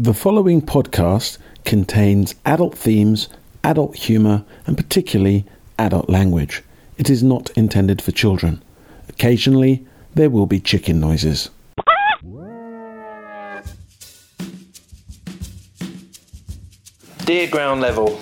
The following podcast contains adult themes, adult humour, and particularly adult language. It is not intended for children. Occasionally, there will be chicken noises. Dear Ground Level,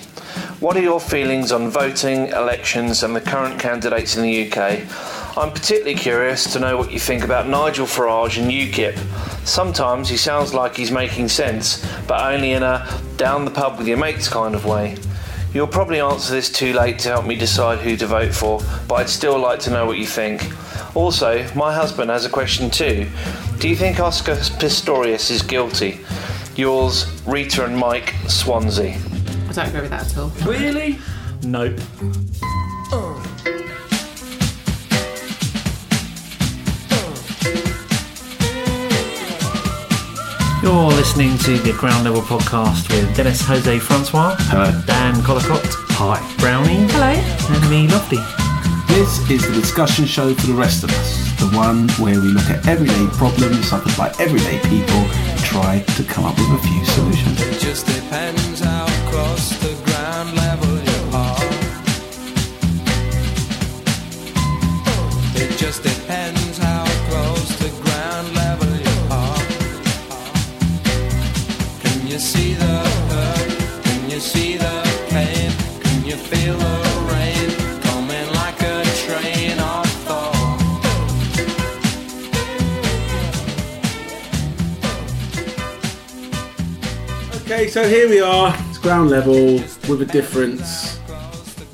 what are your feelings on voting, elections, and the current candidates in the UK? I'm particularly curious to know what you think about Nigel Farage and UKIP. Sometimes he sounds like he's making sense, but only in a down the pub with your mates kind of way. You'll probably answer this too late to help me decide who to vote for, but I'd still like to know what you think. Also, my husband has a question too. Do you think Oscar Pistorius is guilty? Yours, Rita and Mike, Swansea. I don't agree with that at all. Really? Nope. You're listening to the Ground Level podcast with Dennis Jose Francois, Hello. Dan Collicott, Hi. Brownie, Hello. and me, Lofty. This is the discussion show for the rest of us. The one where we look at everyday problems suffered by everyday people and try to come up with a few solutions. Okay, so here we are. It's ground level with a difference.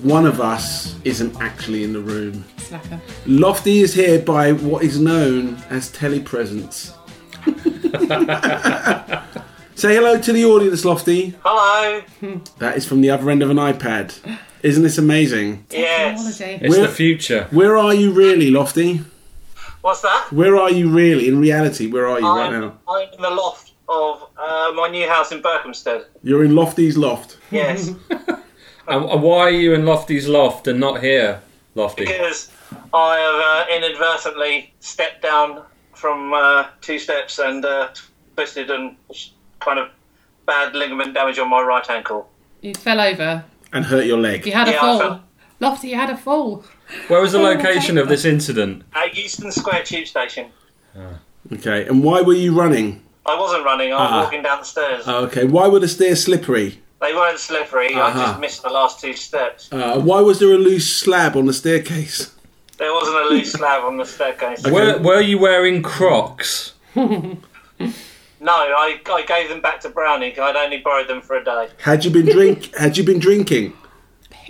One of us isn't actually in the room. Slacker. Lofty is here by what is known as telepresence. Say hello to the audience, Lofty. Hello. That is from the other end of an iPad. Isn't this amazing? Yes. Technology. It's We're- the future. Where are you really, Lofty? What's that? Where are you really? In reality, where are you right I'm, now? I'm in the loft of uh, my new house in Berkhamsted. You're in Lofty's loft. Yes, And and why are you in Lofty's loft and not here, Lofty? because I have uh, inadvertently stepped down from uh, two steps and uh, twisted and kind of bad ligament damage on my right ankle. You fell over. And hurt your leg. You had a Yeah, I fall. Lofty, you had a fall. Where was the location of this incident? At Euston Square Tube Station. Okay, and why were you running? I wasn't running, I was Ah. walking down the stairs. Oh, okay, why were the stairs slippery? They weren't slippery, I Uh-huh. just missed the last two steps. Uh, why was there a loose slab on the staircase? There wasn't a loose slab on the staircase. Were, were you wearing Crocs? No, I, I gave them back to Brownie 'cause I'd only borrowed them for a day. Had you been drink? had you been drinking?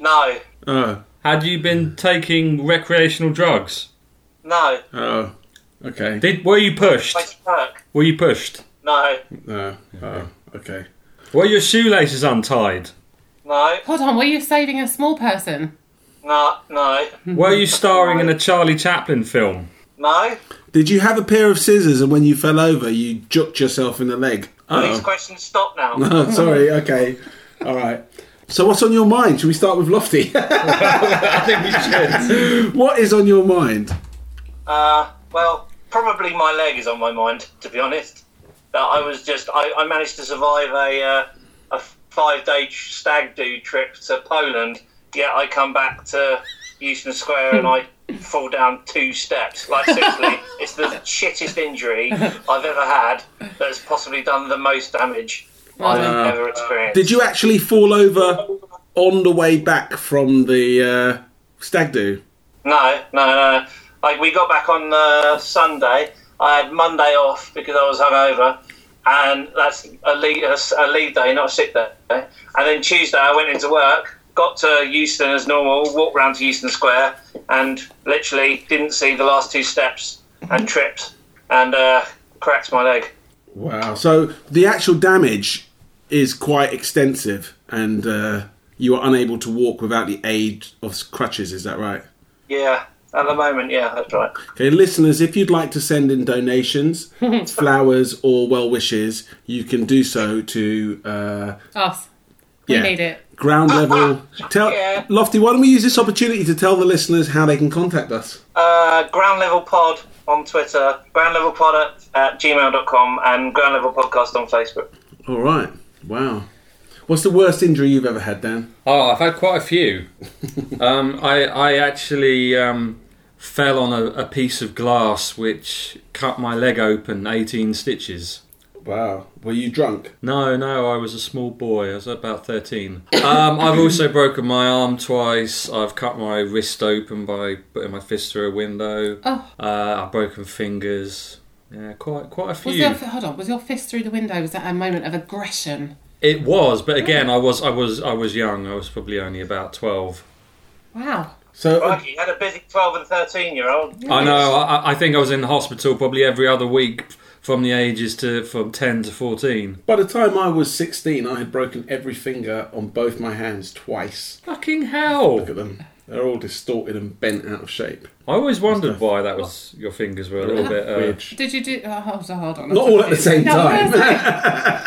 No, Oh, Had you been taking recreational drugs? no. oh, okay. Did were you pushed? Place perk. Were you pushed? No, No. oh, okay. Were your shoelaces untied? no, Hold on, were you saving a small person? no, no, Were you starring in a Charlie Chaplin film? no. Did you have a pair of scissors and when you fell over, you jucked yourself in the leg? These questions stop now. oh sorry. Okay, all right. So what's on your mind? Should we start with Lofty? I think we should. what is on your mind? Uh, well, probably my leg is on my mind, to be honest. That I was just, I, I managed to survive a, uh, a five day stag do trip to Poland, yet I come back to Euston Square and I fall down two steps. Like, seriously, it's the shittest injury I've ever had that's possibly done the most damage I've ever experienced. Did you actually fall over on the way back from the uh, stag do? No, no, no. Like we got back on uh, Sunday. I had Monday off because I was hungover, and that's a leave, a, leave day, not a sick day. And then Tuesday I went into work, got to Euston as normal, walked round to Euston Square, and literally didn't see the last two steps and tripped and uh, cracked my leg. Wow. So the actual damage is quite extensive, and uh, you are unable to walk without the aid of crutches. Is that right? Yeah, at the moment, yeah, that's right. Okay, listeners, if you'd like to send in donations, flowers, or well wishes, you can do so to uh, Us. We Yeah. need it. ground level. Tell Yeah. Lofty. Why don't we use this opportunity to tell the listeners how they can contact us? Uh, ground level pod on Twitter, ground level pod at, at gmail.com, and ground level podcast on Facebook. All right. Wow. What's the worst injury you've ever had, Dan? Oh, I've had quite a few. um, I I actually um, fell on a, a piece of glass which cut my leg open, eighteen stitches. Wow. Were you drunk? No, no, I was a small boy. I was about 13. Um, I've also broken my arm twice. I've cut my wrist open by putting my fist through a window. Oh. Uh, I've broken fingers. Yeah, quite quite a Was few. your hold on? Was your fist through the window? Was that a moment of aggression? It was, but again, I was I was I was young. I was probably only about 12. Wow. So, uh, Crikey, you had a busy 12 and 13 year old. I know. I, I think I was in the hospital probably every other week from the ages to from 10 to 14. by the time I was 16, I had broken every finger on both my hands twice. Fucking hell! Look at them. They're all distorted and bent out of shape. I always wondered why that was. Your fingers were a little bit. Uh, Weird. Did you do? Oh, hold on, hold on. Not all at the same No, time. what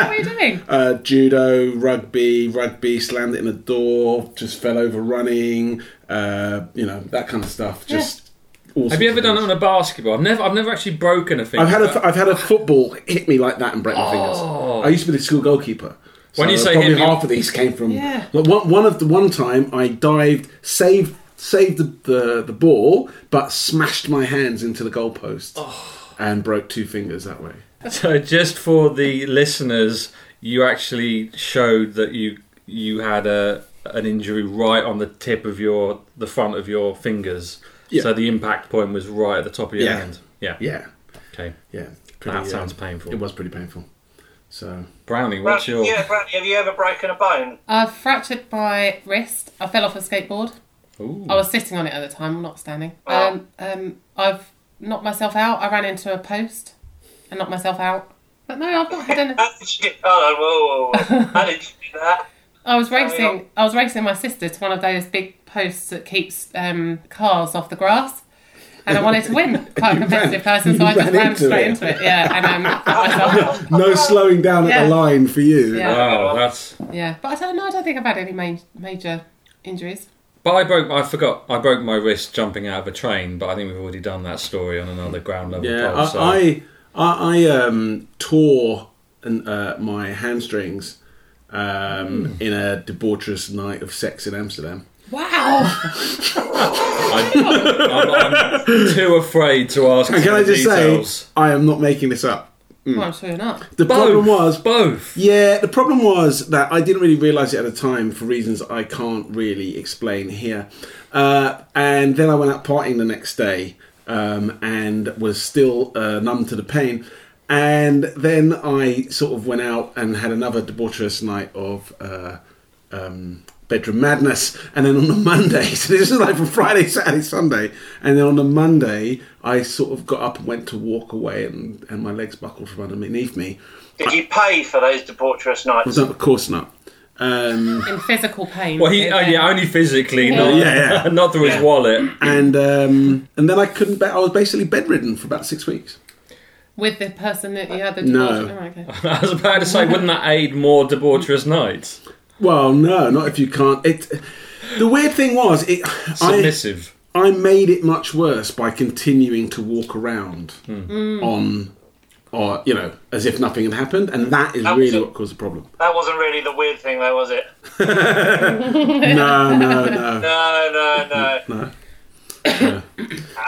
are you doing? Uh, judo, rugby, rugby, slammed it in a door, just fell over running, uh, you know, that kind of stuff. Just all have you ever of done it things. on a basketball? I've never. I've never actually broken a finger. I've had a, I've had a football hit me like that and break my fingers. I used to be the school goalkeeper. When you say probably hit me- half of these came from Yeah. like one, one of the one time I dived, saved saved the, the the ball, but smashed my hands into the goalpost oh. and broke two fingers that way. So just for the listeners, you actually showed that you you had a an injury right on the tip of your the front of your fingers. Yeah. So the impact point was right at the top of your Yeah. hand. Yeah. Yeah, Okay. yeah. That sounds um, painful. It was pretty painful. So Brownie, what's Brownie, your? Yeah, Brownie, have you ever broken a bone? I've fractured my wrist. I fell off a skateboard. Ooh. I was sitting on it at the time, not standing. Oh. Um, um, I've knocked myself out. I ran into a post and knocked myself out. But no, I've not had any. How did you get? Oh, whoa, whoa, whoa. How did you do that? I was racing. I was racing my sister to one of those big posts that keeps um, cars off the grass, and I wanted to win. Quite a competitive ran- person, so I just ran ran straight it. into it. Yeah, and um, cut myself. no slowing down at the line for you. Yeah. Wow, that's. Yeah, but I don't know. I don't think I've had any ma- major injuries. But I broke. I forgot. I broke my wrist jumping out of a train. But I think we've already done that story on another ground level. Yeah, pod, so- I, I, I um, tore an, uh, my hamstrings um, in a debaucherous night of sex in Amsterdam. Wow. I'm, I'm too afraid to ask. And can I just details. say, I am not making this up. well, I'm sure you're not. The both problem was, both. yeah, the problem was that I didn't really realise it at the time for reasons I can't really explain here. Uh, and then I went out partying the next day um, and was still uh, numb to the pain. And then I sort of went out and had another debaucherous night of uh, um, bedroom madness. And then on the Monday, so this is like from Friday, Saturday, Sunday. And then on the Monday, I sort of got up and went to walk away, and, and my legs buckled from underneath me. Did you pay for those debaucherous nights? No, of course not. Um, In physical pain. Well, he, oh, yeah, only physically, not, Yeah, yeah. not through his wallet. and um, and then I couldn't. Be- I was basically bedridden for about six weeks. With the person that you had the No. Oh, okay. I was about to say, wouldn't that aid more debaucherous nights? Well, no, not if you can't. It. The weird thing was, it. I, Submissive. I made it much worse by continuing to walk around hmm. on, or you know, as if nothing had happened, and that is That really what caused the problem. That wasn't really the weird thing, though, was it? No, no, no. No, no, no. No.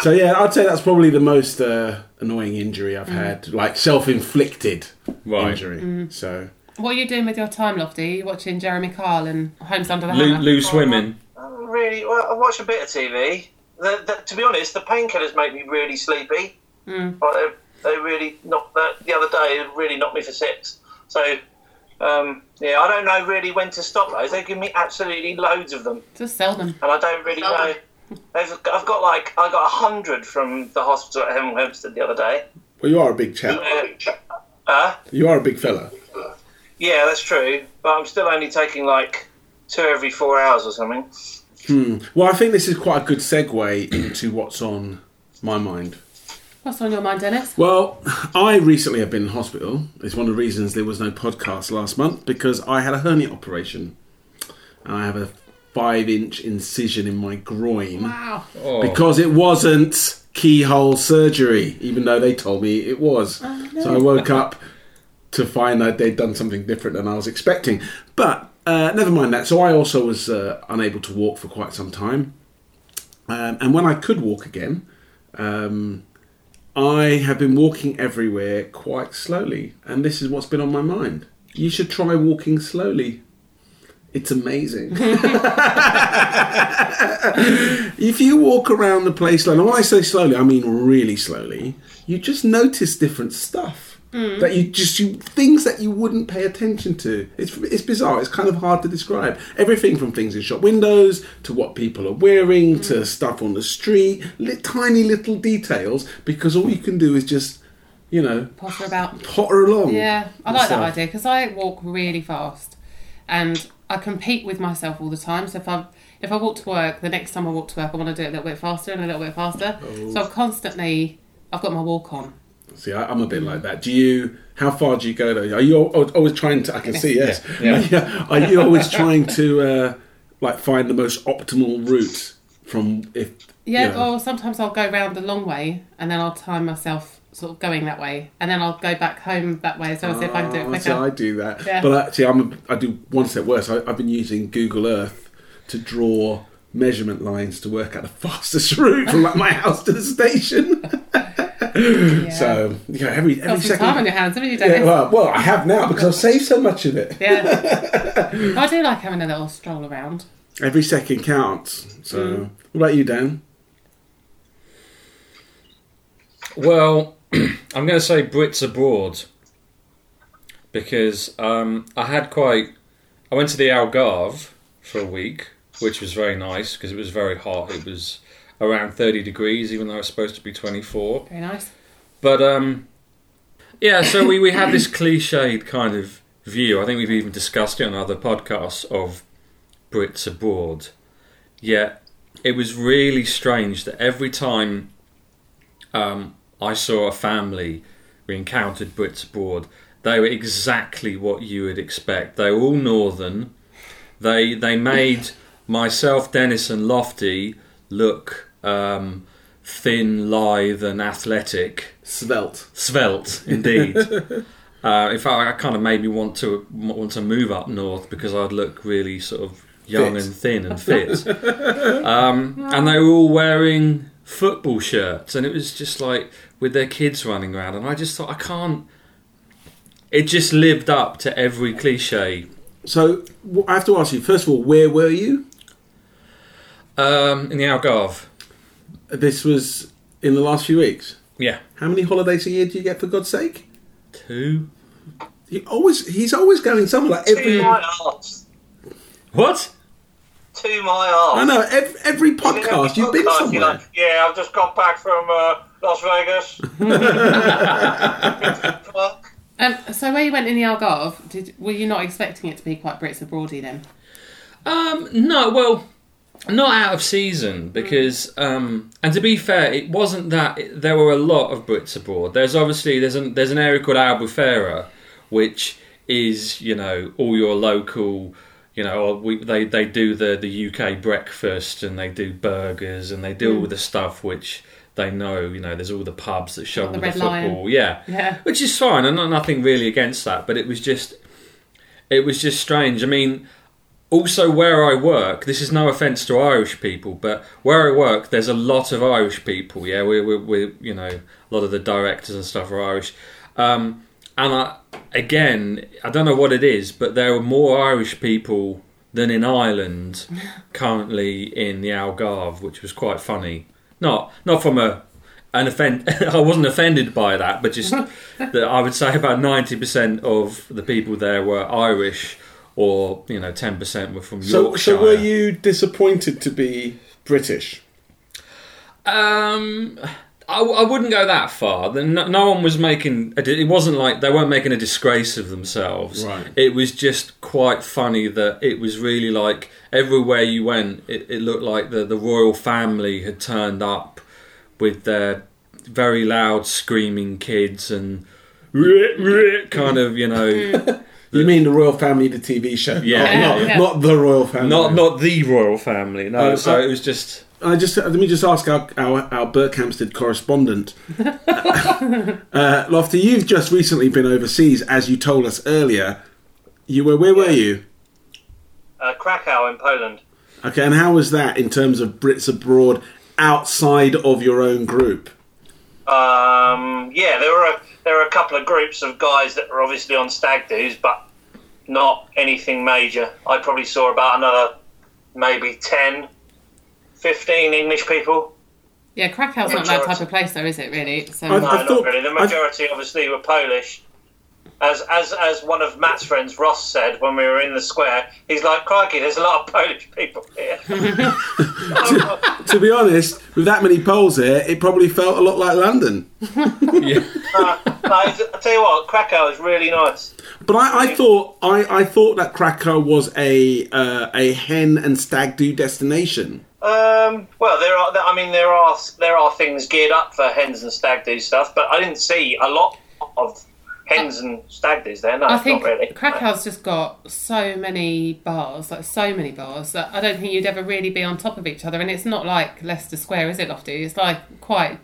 So yeah, I'd say that's probably the most uh, annoying injury I've hmm. had, like self-inflicted Right. injury. Hmm. So What are you doing with your time, Lofty? Are you watching Jeremy Kyle and Homes Under the Hammer? Lou swimming. I really. Well, I watch a bit of TV. The, the, to be honest, the painkillers make me really sleepy. Mm. Like they, they really knocked the, the other day. It really knocked me for six. So. Um, yeah, I don't know really when to stop those. They give me absolutely loads of them, Just sell them. and I don't really know. They've, I've got like I got a hundred from the hospital at Hemel Hempstead the other day. well, you are a big chap. Uh, uh, You are a big fella. Yeah, that's true, but I'm still only taking like two every four hours or something. Hmm. Well, I think this is quite a good segue into what's on my mind. What's on your mind, Dennis? Well, I recently have been in hospital. It's one of the reasons there was no podcast last month because I had a hernia operation. And I have a five inch incision in my groin Wow. Oh. because it wasn't keyhole surgery, even though they told me it was. Oh, so I woke up to find that they'd done something different than I was expecting. But uh, never mind that. So I also was uh, unable to walk for quite some time. Um, and when I could walk again, um, I have been walking everywhere quite slowly. And this is what's been on my mind. You should try walking slowly. It's amazing. if you walk around the place slowly, and when I say slowly, I mean really slowly, you just notice different stuff. Mm. That you just you things that you wouldn't pay attention to. It's it's bizarre. It's kind of hard to describe. Everything from things in shop windows to what people are wearing mm. to stuff on the street, li- tiny little details. Because all you can do is just, you know, Potter about. potter along. Yeah, I like that idea because I walk really fast, and I compete with myself all the time. So if I if I walk to work, the next time I walk to work, I want to do it a little bit faster and a little bit faster. Oh. So I'm constantly, I've got my walk on. See, I, I'm a bit like that. Do you? How far do you go? Though? Are you always trying to? I can see. Yes. Yeah. Are you always trying to uh, like find the most optimal route from if? Yeah, you know- or sometimes I'll go round the long way and then I'll time myself sort of going that way, and then I'll go back home that way as well. See if I can do it Oh, see, I do that. Yeah. But actually, I'm a, I do one step worse. I, I've been using Google Earth to draw measurement lines to work out the fastest route from like my house to the station. Yeah. So yeah, every every Got some second. time on your hands, haven't you, yeah, well, well, I have now because I've saved so much of it. Yeah. I do like having a little stroll around. Every second counts. So, Mm. what about you, Dan? Well, I'm going to say Brits abroad because um, I had quite. I went to the Algarve for a week, which was very nice because it was very hot. It was around 30 degrees, even though it's supposed to be 24. Very nice. But um, yeah, so we, we had this cliched kind of view. I think we've even discussed it on other podcasts of Brits abroad. Yet it was really strange that every time um, I saw a family we encountered Brits abroad, they were exactly what you would expect. They were all northern. They they made myself, Dennis, and Lofty look um, thin, lithe, and athletic. Svelte. Svelte, indeed. uh, in fact, I kind of made me want to want to move up north because I'd look really sort of young Fit. and thin and fit. um, and they were all wearing football shirts, and it was just like with their kids running around, and I just thought I can't. It just lived up to every cliche. So, I have to ask you first of all, where were you? Um, in the Algarve, This was in the last few weeks. yeah, How many holidays a year do you get, for God's sake? two. He always he's always going somewhere like every. To my arse. What? To my arse. I know every, every podcast you've been Podcast, you're somewhere. like, yeah, I've just got back from uh, Las Vegas. Um, so where you went in the Algarve, did were you not expecting it to be quite Brits abroady then? Um, no, well, not out of season because, um, and to be fair, it wasn't that. It, there were a lot of Brits abroad. There's obviously there's an there's an area called Albufeira, which is you know all your local. You know, we, they they do the the UK breakfast and they do burgers and they do all the stuff which they know. You know, there's all the pubs that show the the football. Lion. Yeah, Yeah. which is fine. and not nothing really against that, but it was just it was just strange. I mean, also where I work, this is no offence to Irish people, but where I work, there's a lot of Irish people. Yeah, we're, we we you know a lot of the directors and stuff are Irish, um, and I, again, I don't know what it is, but there are more Irish people than in Ireland currently in the Algarve, which was quite funny. Not not from a an offend. I wasn't offended by that, but just that I would say about ninety percent of the people there were Irish, or you know, ten percent were from So, Yorkshire. so were you disappointed to be British? Um, I, I wouldn't go that far. The- No, no one was making. It wasn't like they weren't making a disgrace of themselves. Right. It was just quite funny that it was really like everywhere you went, it, it looked like the the royal family had turned up with their very loud screaming kids and kind of you know You mean the Royal Family, the TV show? Yeah. not, Yeah. not the Royal Family. not not the royal family. No, Uh, so uh, it was just I just let me just ask our our, our Berkhamsted correspondent, uh, Lofty. You've just recently been overseas, as you told us earlier. You were where were you? Uh, Krakow in Poland. Okay, and how was that in terms of Brits abroad outside of your own group? Um, yeah, there were a, there were a couple of groups of guys that were obviously on stag do's, but not anything major. I probably saw about another maybe 10, 15 English people. Yeah, Krakow's not that type of place, though, is it? Really? So I've- No, I not thought- really. The I- majority obviously were Polish. As, as as one of Matt's friends, Ross, said when we were in the square, he's like, "Crikey, there's a lot of Polish people here." To be honest, with that many Poles here, it probably felt a lot like London. Yeah. Uh, no, I tell you what, Krakow is really nice. But I, I thought I, I thought that Krakow was a uh, a hen and stag do destination. Um, well, there are. I mean, there are there are things geared up for hens and stag do stuff, but I didn't see a lot of hens and stag do's there. No, I think not really. Krakow's just got so many bars, like so many bars, that I don't think you'd ever really be on top of each other. And it's not like Leicester Square, is it, Lofty? It's like quite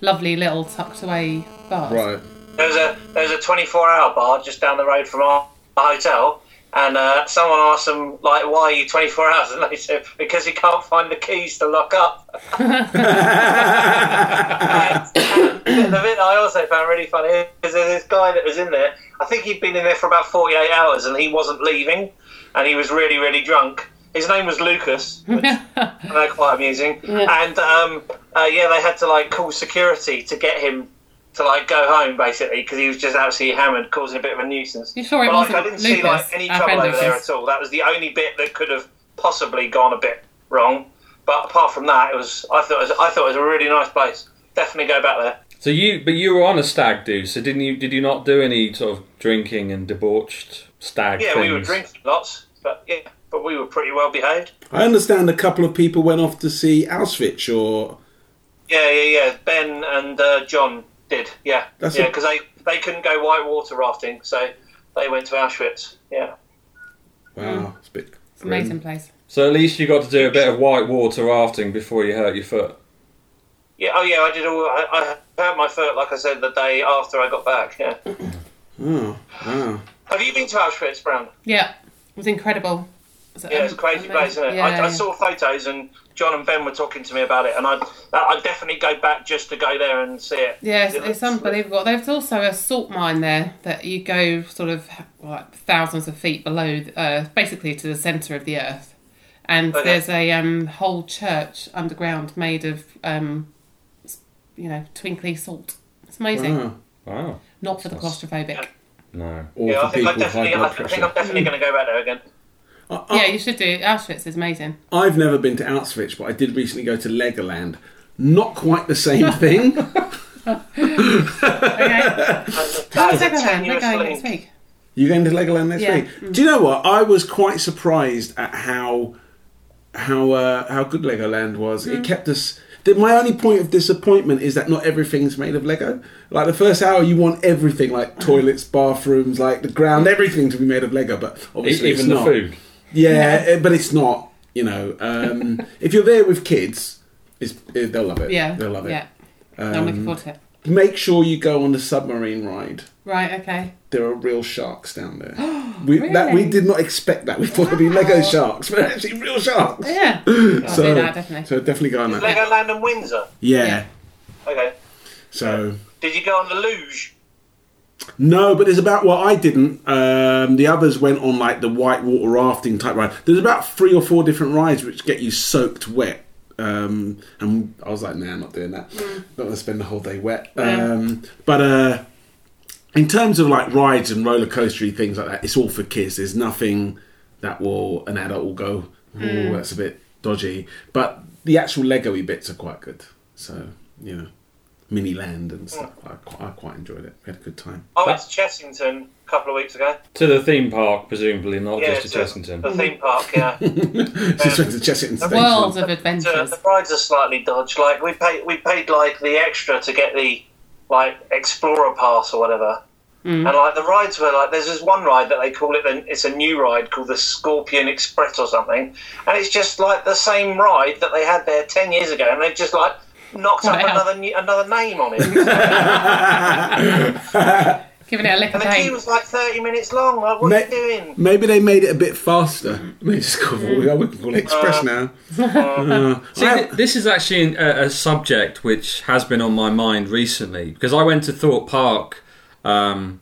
lovely little tucked away bars. Right. There's a there's a 24 hour bar just down the road from our, our hotel, and uh, someone asked them like, "Why are you 24 hours?" And they said, "Because you can't find the keys to lock up." and, and the bit I also found really funny is there's this guy that was in there. I think he'd been in there for about 48 hours, and he wasn't leaving, and he was really really drunk. His name was Lucas, which I found quite amusing. And um, uh, yeah, they had to like call security to get him to like go home basically because he was just absolutely hammered, causing a bit of a nuisance. You sure it but like, I wasn't didn't see like any trouble friend over there at all. That was the only bit that could have possibly gone a bit wrong. But apart from that, it was I thought it was, I thought it was a really nice place. Definitely go back there. So you, but you were on a stag do. So didn't you? Did you not do any sort of drinking and debauched stag Yeah, things? we were drinking lots, but yeah, but we were pretty well behaved. I understand a couple of people went off to see Auschwitz or Yeah, yeah, yeah. Ben and uh, John did. Yeah, That's yeah, a- because they they couldn't go whitewater rafting, so they went to Auschwitz. Yeah. wow, hmm. it's a bit It's an amazing place. So at least you got to do a bit of white water rafting before you hurt your foot. Yeah, oh yeah, I did all. I, I hurt my foot, like I said, the day after I got back. Yeah. Oh, wow. Have you been to Auschwitz, Brown? Yeah, it was incredible. Was it, Yeah, it's a um, crazy amazing? place, isn't it? Yeah, I, I saw photos, and John and Ben were talking to me about it, and I'd, I'd definitely go back just to go there and see it. Yeah, it's, it's unbelievable. There's also a salt mine there that you go sort of like thousands of feet below, uh, basically to the centre of the earth. And Okay. there's a um, whole church underground made of, um, you know, twinkly salt. It's amazing. wow. Wow. Not for the claustrophobic. No. Or Yeah, I think, I, people with definitely, I think. I'm definitely going to go back there again. I, I, Yeah, you should do. Auschwitz is amazing. I've never been to Auschwitz, but I did recently go to Legoland. Not quite the same thing. Okay. That is a Second hand, we're going next week. You're going to Legoland next Yeah. week? Do you know what? I was quite surprised at how how uh, how good Legoland was. Mm. It kept us. My only point of disappointment is that not everything's made of Lego. Like the first hour, you want everything, like toilets, bathrooms, like the ground, everything to be made of Lego. But obviously, Even it's the not. food. Yeah, eh, but it's not. You know, um, if you're there with kids, it's, eh, they'll love it. Yeah. they'll love it. Yeah. I'm looking Um, forward to it. Make sure you go on the submarine ride. Right, okay. There are real sharks down there. we that we Really? did not expect that. We thought it'd be Lego sharks, but actually real sharks. Yeah. I'll do that, definitely. So definitely go on that. Legoland and Windsor. Yeah. Yeah. Okay. So Did you go on the luge? No, but there's about well, I didn't. Um, the others went on like the white water rafting type ride. There's about three or four different rides which get you soaked wet. Um, and I was like, nah, I'm not doing that. Not gonna spend the whole day wet. Yeah. Um, but uh, in terms of like rides and roller coastery things like that, it's all for kids. There's nothing that will an adult will go, oh, that's a bit dodgy. But the actual Lego-y bits are quite good. So you know, mini land and stuff. I, quite, I quite enjoyed it. We had a good time. I went to Chessington a couple of weeks ago. To the theme park, presumably, not Yeah, just to Chessington. The theme park, yeah. Um, just went to Chessington Station. Worlds of So adventures. the rides are slightly dodged. Like we paid, we paid like the extra to get the like explorer pass or whatever, hmm. And like the rides were like, there's this one ride that they call it, an- it's a new ride called the Scorpion Express or something, and it's just like the same ride that they had there ten years ago, and they've just like knocked up Wow. another another name on it. Giving it a lick of and the queue was like thirty minutes long. Like, what Ma- are you doing? Maybe they made it a bit faster. Maybe just call it, we can call it Express now. Uh, See, th- this is actually a, a subject which has been on my mind recently because I went to Thorpe Park um,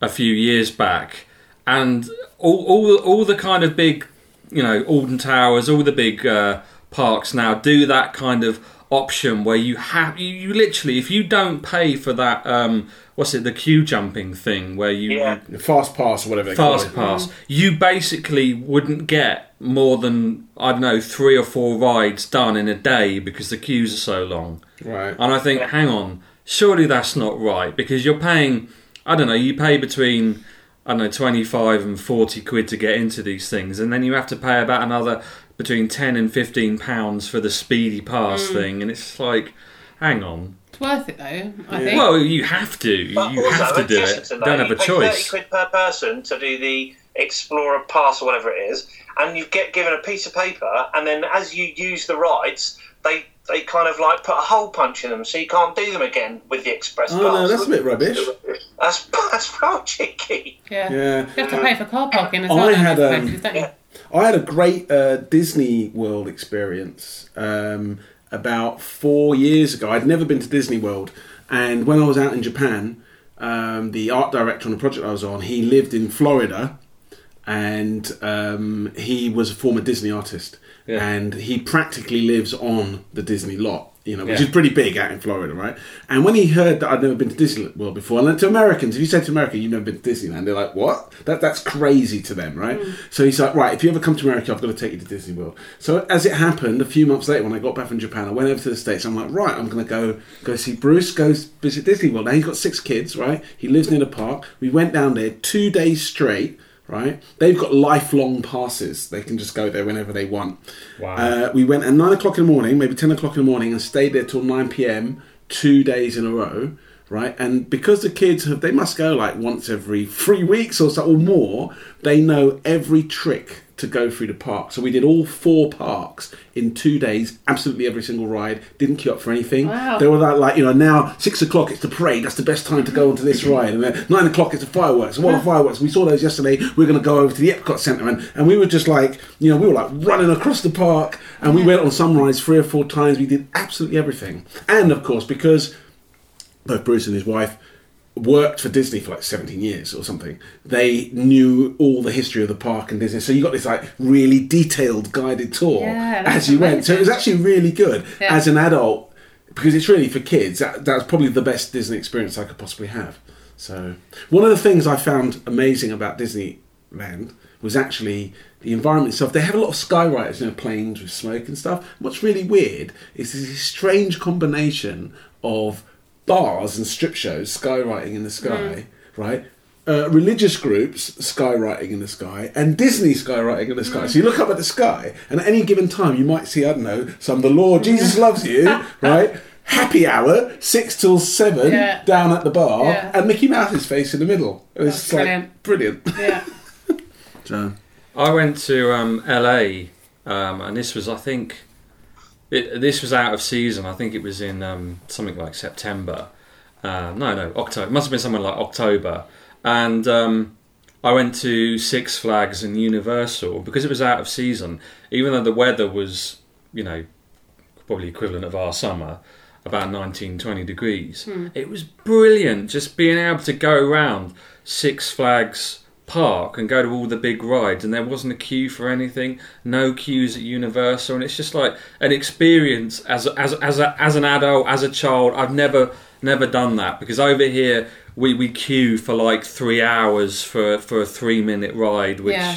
a few years back, and all, all all the kind of big, you know, Alton Towers, all the big uh, parks now do that kind of option where you have you, you literally if you don't pay for that um, what's it the queue jumping thing where you Yeah. fast pass or whatever they call fast it. pass, you basically wouldn't get more than I don't know three or four rides done in a day because the queues are so long. Right. And I think, hang on, surely that's not right because you're paying. I don't know. You pay between I don't know twenty five and forty quid to get into these things, and then you have to pay about another between ten and fifteen pounds for the speedy pass thing, and it's like, hang on. It's worth it though, I think. Well, you have to. But you also, have to do it. to don't have you a pay choice. Thirty quid per person to do the Explorer Pass or whatever it is, and you get given a piece of paper, and then as you use the rides, they they kind of like put a hole punch in them, so you can't do them again with the Express Oh Pass. no, that's a bit rubbish. That's that's real cheeky. yeah. Yeah. You have to pay for car parking as I well. in had, those um, don't you? I had a great uh, Disney World experience um, about four years ago. I'd never been to Disney World, and when I was out in Japan, um, the art director on the project I was on, he lived in Florida, and um, he was a former Disney artist, Yeah. and he practically lives on the Disney lot. You know, which Yeah. is pretty big out in Florida, right? And when he heard that I'd never been to Disney World before, and to Americans, if you say to America you've never been to Disneyland, they're like, "What? That that's crazy to them, right?" Mm. So he's like, "Right, if you ever come to America, I've got to take you to Disney World." So as it happened, a few months later, when I got back from Japan, I went over to the states. I'm like, "Right, I'm going to go go see Bruce, go visit Disney World." Now he's got six kids, right? He lives near the park. We went down there two days straight. Right, they've got lifelong passes. They can just go there whenever they want. Wow. Uh, we went at nine o'clock in the morning, maybe ten o'clock in the morning, and stayed there till nine p.m. two days in a row. Right, and because the kids have, they must go like once every three weeks or so or more. They know every trick to go through the park. So we did all four parks in two days, absolutely every single ride. Didn't queue up for anything. Wow. They were like, like you know, now six o'clock it's the parade. That's the best time to go onto this ride. And then nine o'clock it's the fireworks. And what are fireworks? We saw those yesterday. We're going to go over to the Epcot Centre, and, and we were just like, you know, we were like running across the park, and we went on some rides three or four times. We did absolutely everything, and of course because both Bruce and his wife worked for Disney for like 17 years or something. They knew all the history of the park and Disney. So you got this like really detailed guided tour Yeah, as you went. So it was actually really good Yeah. as an adult because it's really for kids. That, that's probably the best Disney experience I could possibly have. So one of the things I found amazing about Disneyland was actually the environment itself. They have a lot of skywriters, you know, planes with smoke and stuff. What's really weird is this strange combination of bars and strip shows, skywriting in the sky, right? Uh, religious groups skywriting in the sky and Disney skywriting in the sky. So you look up at the sky, and at any given time, you might see, I don't know, some the Lord Jesus loves you, right? Happy hour, six till seven, Yeah. down at the bar, Yeah. and Mickey Mouse's face in the middle. It was That's like brilliant. Yeah. So, I went to um, LA, um, and this was, I think, it, this was out of season. I think it was in um, something like September. Uh, no, no, October. It must have been somewhere like October. And um, I went to Six Flags and Universal because it was out of season. Even though the weather was, you know, probably equivalent of our summer, about 19, 20 degrees. It was brilliant just being able to go around Six Flags Park and go to all the big rides, and there wasn't a queue for anything, no queues at Universal, and it's just like an experience as as as a, as an adult, as a child. I've never never done that because over here we, we queue for like three hours for for a three minute ride, which Yeah.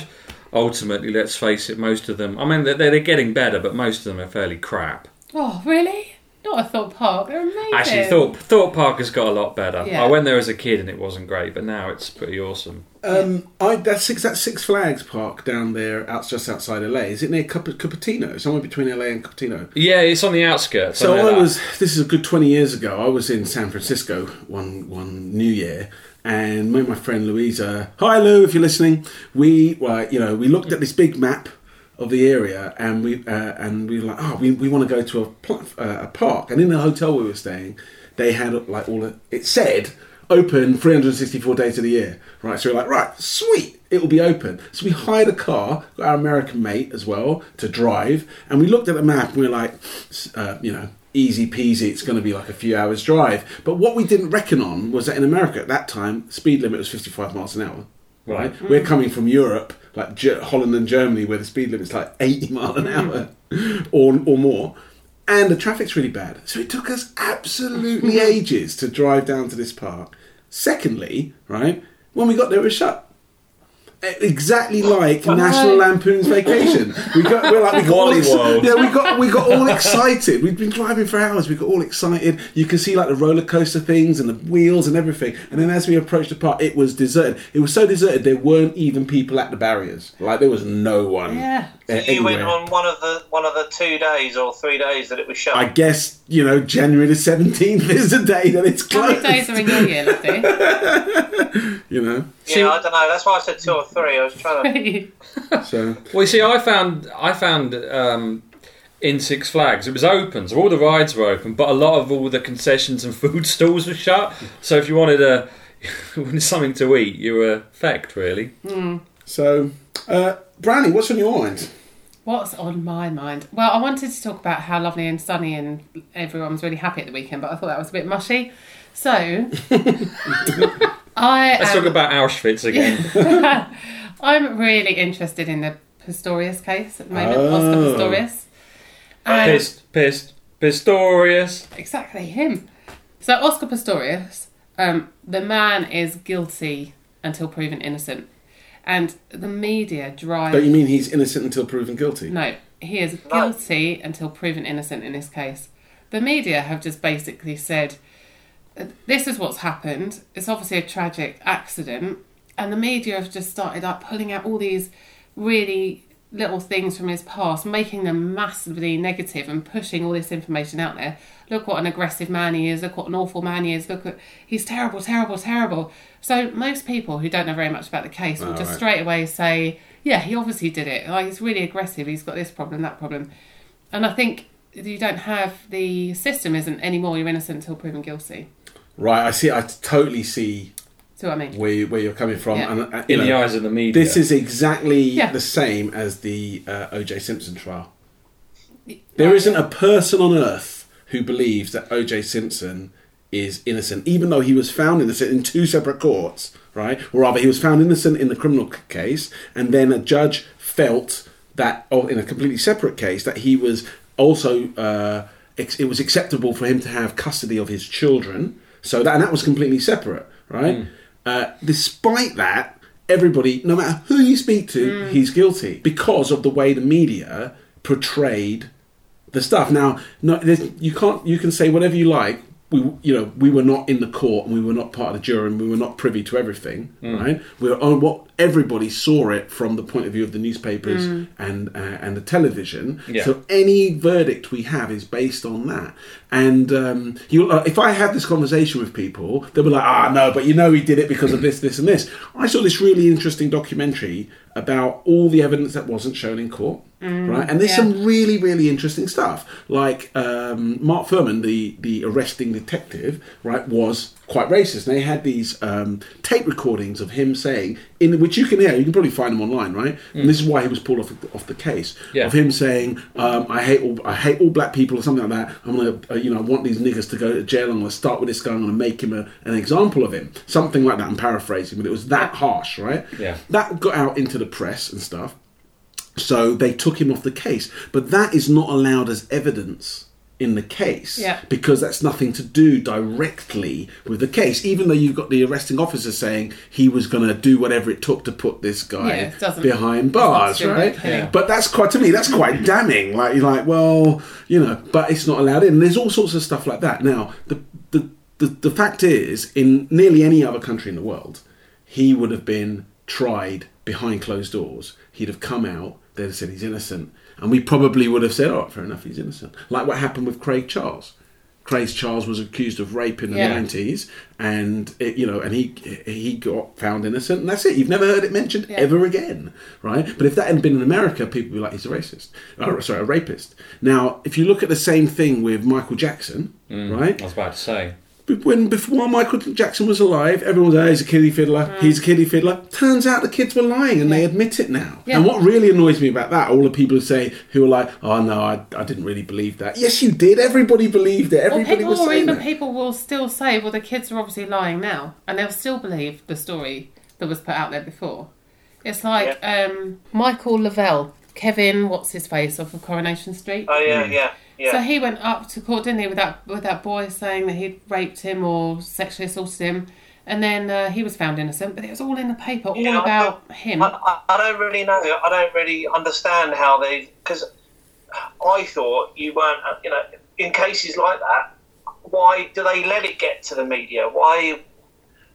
ultimately, let's face it, most of them. I mean, they're, they're getting better, but most of them are fairly crap. Oh, really? Not a Thorpe Park. They're amazing. Actually, Thorpe, Thorpe Park has got a lot better. Yeah. I went there as a kid and it wasn't great, but now it's pretty awesome. um, I that's six that Six Flags Park down there, out just outside LA. Is it near Cup- Cupertino? Somewhere between LA and Cupertino. Yeah, it's on the outskirts. So know I was. This is a good twenty years ago. I was in San Francisco one one New Year, and me and my friend Louisa, hi Lou, if you're listening, we were, you know, we looked at this big map of the area, and we uh, and we were like, oh, we, we want to go to a pl- uh, a park, and in the hotel we were staying, they had like all it said open 364 days of the year, right? So we're like, right, sweet, it will be open. So we hired a car, got our American mate as well to drive, and we looked at the map and we are like, uh, you know, easy peasy, it's going to be like a few hours drive. But what we didn't reckon on was that in America at that time, speed limit was 55 miles an hour. Right, we're coming from Europe, like Ge- Holland and Germany, where the speed limit's like 80 mile an mm. hour or or more, and the traffic's really bad. So it took us absolutely mm-hmm. ages to drive down to this park. Secondly, right, when we got there, it was shut. E- Exactly like National Lampoon's Vacation. We got we're like we got all Walley ex- World. yeah we got we got all excited. We've been driving for hours. We got all excited. You can see like the roller coaster things and the wheels and everything. And then as we approached the park, it was deserted. It was so deserted there weren't even people at the barriers. Like there was no one. Yeah. uh, You went on one of the one of the two days or three days that it was shut. I guess you know January the seventeenth is the day that it's How closed. many days are in your year, Lottie? You know, yeah, I don't know. That's why I said two or three. I was trying to. so Well, you see, I found I found um, in Six Flags it was open, so all the rides were open, but a lot of all the concessions and food stalls were shut. So if you wanted a wanted something to eat, you were fecked, really. so. Uh, Brownie, what's on your mind? What's on my mind? Well, I wanted to talk about how lovely and sunny and everyone was really happy at the weekend, but I thought that was a bit mushy. So, I Let's am, talk about Auschwitz again. I'm really interested in the Pistorius case at the moment, Oh. Oscar Pistorius. And Pissed, pissed, Pistorius. exactly him. So Oscar Pistorius, um, the man is guilty until proven innocent, and the media drive. Don't you mean he's innocent until proven guilty? No, he is guilty until proven innocent in this case. The media have just basically said, this is what's happened. It's obviously a tragic accident. And the media have just started like pulling out all these really little things from his past, making them massively negative and pushing all this information out there. Look what an aggressive man he is. Look what an awful man he is. Look at he's terrible, terrible, terrible. So most people who don't know very much about the case will Oh, just right. straight away say, "Yeah, he obviously did it. Like he's really aggressive. He's got this problem, that problem." And I think you don't have the system isn't anymore. You're innocent until proven guilty. Right, I see. I totally see See what I mean? where you- where you're coming from. Yeah. And, uh, you In the eyes of the media. This is exactly Yeah. the same as the uh, O.J. Simpson trial. There isn't a person on earth who believes that O.J. Simpson is innocent, even though he was found innocent in two separate courts, right? Or rather, he was found innocent in the criminal case, and then a judge felt that, oh, in a completely separate case, that he was also, uh, ex- it was acceptable for him to have custody of his children. So that, and that was completely separate, right? Uh, despite that, everybody, no matter who you speak to, he's guilty because of the way the media portrayed the stuff. Now, no, you can't. You can say whatever you like. We, you know, we were not in the court and we were not part of the jury and we were not privy to everything, right? We were on what everybody saw it from the point of view of the newspapers and uh, and the television. Yeah. So any verdict we have is based on that. And um, you, uh, if I had this conversation with people, they'll be like, "Ah, no, but you know he did it because of this, this, and this." I saw this really interesting documentary about all the evidence that wasn't shown in court, right? And there's yeah. some really, really interesting stuff. Like um, Mark Fuhrman, the the arresting detective, right, was quite racist. And they had these um, tape recordings of him saying, in which you can hear, you can probably find them online, right? And this is why he was pulled off the, off the case Yeah. of him saying, um, "I hate all I hate all black people" or something like that. I'm gonna, uh, you know, I want these niggers to go to jail. I'm gonna start with this guy. I'm gonna make him a, an example of him, something like that. I'm paraphrasing, but it was that harsh, right? Yeah. That got out into the press and stuff. So they took him off the case. But that is not allowed as evidence in the case Yeah. because that's nothing to do directly with the case. Even though you've got the arresting officer saying he was going to do whatever it took to put this guy Yeah, behind bars, right? Yeah. But that's quite to me. That's quite damning. Like you're like, well, you know, but it's not allowed in. And there's all sorts of stuff like that. Now, the the the, the fact is, in nearly any other country in the world, he would have been tried behind closed doors. He'd have come out. They'd have said he's innocent, and we probably would have said, "Oh, fair enough, he's innocent." Like what happened with Craig Charles. Craig Charles was accused of rape in the Yeah. nineties, and it, you know, and he he got found innocent, and that's it. You've never heard it mentioned Yeah. ever again, right? But if that had been in America, people would be like, he's a racist, oh, sorry, a rapist. Now, if you look at the same thing with Michael Jackson, mm, right? I was about to say. When before Michael Jackson was alive, everyone was, oh, he's a kiddie fiddler, he's a kiddie fiddler. Turns out the kids were lying and they admit it now. Yeah. And what really annoys me about that, all the people who say, who are like, oh no, I, I didn't really believe that. Yes, you did. Everybody believed it. Well, Everybody people was or saying even that. people will still say, well, the kids are obviously lying now, and they'll still believe the story that was put out there before. It's like um, Michael Le Vell, Kevin, what's his face, off of Coronation Street. Oh yeah, yeah, yeah. So he went up to court, didn't he, with that with that boy saying that he'd raped him or sexually assaulted him, and then uh, he was found innocent. But it was all in the paper, all Yeah, I about him. I, I, I don't really know. I don't really understand how they because I thought you weren't. uh, You know, in cases like that, why do they let it get to the media? Why?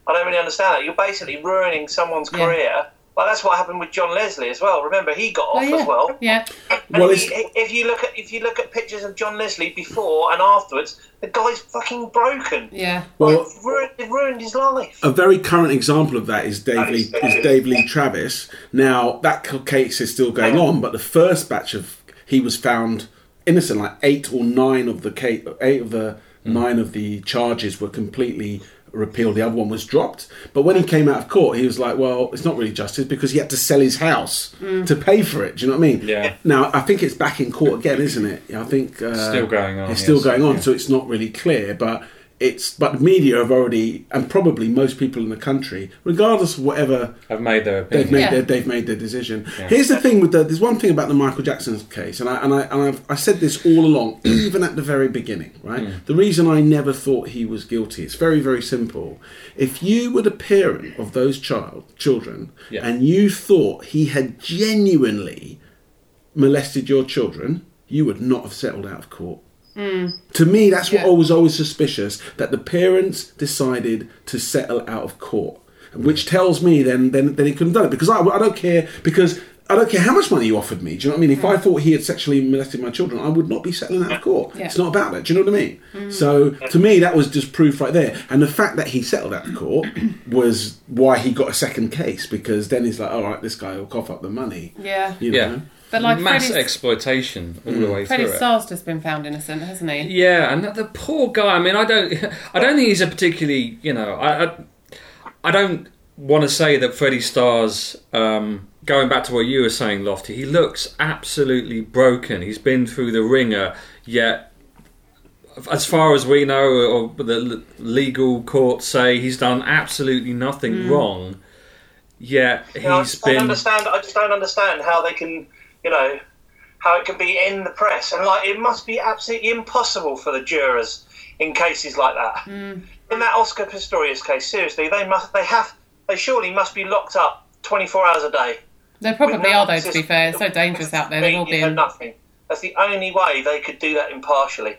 I don't really understand that. You're basically ruining someone's Yeah. career. Well, that's what happened with John Leslie as well. Remember, he got Oh, off yeah. as well. Yeah, And Well, he- if you look at if you look at pictures of John Leslie before and afterwards, the guy's fucking broken. yeah. Well- Like, ruined, it ruined his life. A very current example of that is Dave That Lee, is- is Dave Lee Travis. Now that case is still going on, but the first batch of he was found innocent. Like eight or nine of the case, eight of the hmm. nine of the charges were completely repealed. The other one was dropped. But when he came out of court, he was like, "Well, it's not really justice because he had to sell his house to pay for it." Do you know what I mean? Yeah. Now I think it's back in court again, isn't it? I think uh, Still going on, It's still yes. going on, Yeah. so it's not really clear, but it's but the media have already, and probably most people in the country, regardless of whatever I've made their they've made, Yeah. their, they've made their decision. Here's the thing with the there's one thing about the Michael Jackson case, and I and I and I've, I said this all along, even at the very beginning, right? Hmm. The reason I never thought he was guilty, it's very very simple. If you were the parent of those child children, Yeah. and you thought he had genuinely molested your children, you would not have settled out of court. Mm. To me, that's what Yeah. I was always suspicious that the parents decided to settle out of court, which tells me then then, then he couldn't have done it because I, I don't care because I don't care how much money you offered me. Do you know what I mean? If I thought he had sexually molested my children, I would not be settling out of court. Yeah. It's not about that. Do you know what I mean? Mm. So to me, that was just proof right there. And the fact that he settled out of court was why he got a second case because then he's like, all right, this guy will cough up the money. Yeah. You know? Yeah. But like Mass Freddie's, exploitation all the way Freddie through it. Starr's just been found innocent, hasn't he? Yeah, and the poor guy. I mean, I don't, I don't think he's a particularly, you know, I, I, I don't want to say that Freddie Starr's. Um, going back to what you were saying, Lofty, he looks absolutely broken. He's been through the ringer, yet. As far as we know, or the legal courts say, he's done absolutely nothing wrong. Yet You know, I he's just been understand. I just don't understand how they can, you know, how it can be in the press, and like it must be absolutely impossible for the jurors in cases like that. In that Oscar Pistorius case, seriously, they must, they have, they surely must be locked up twenty four hours a day. They probably no are, though, to be fair. It's so dangerous out there. They've all been. nothing. That's the only way they could do that impartially.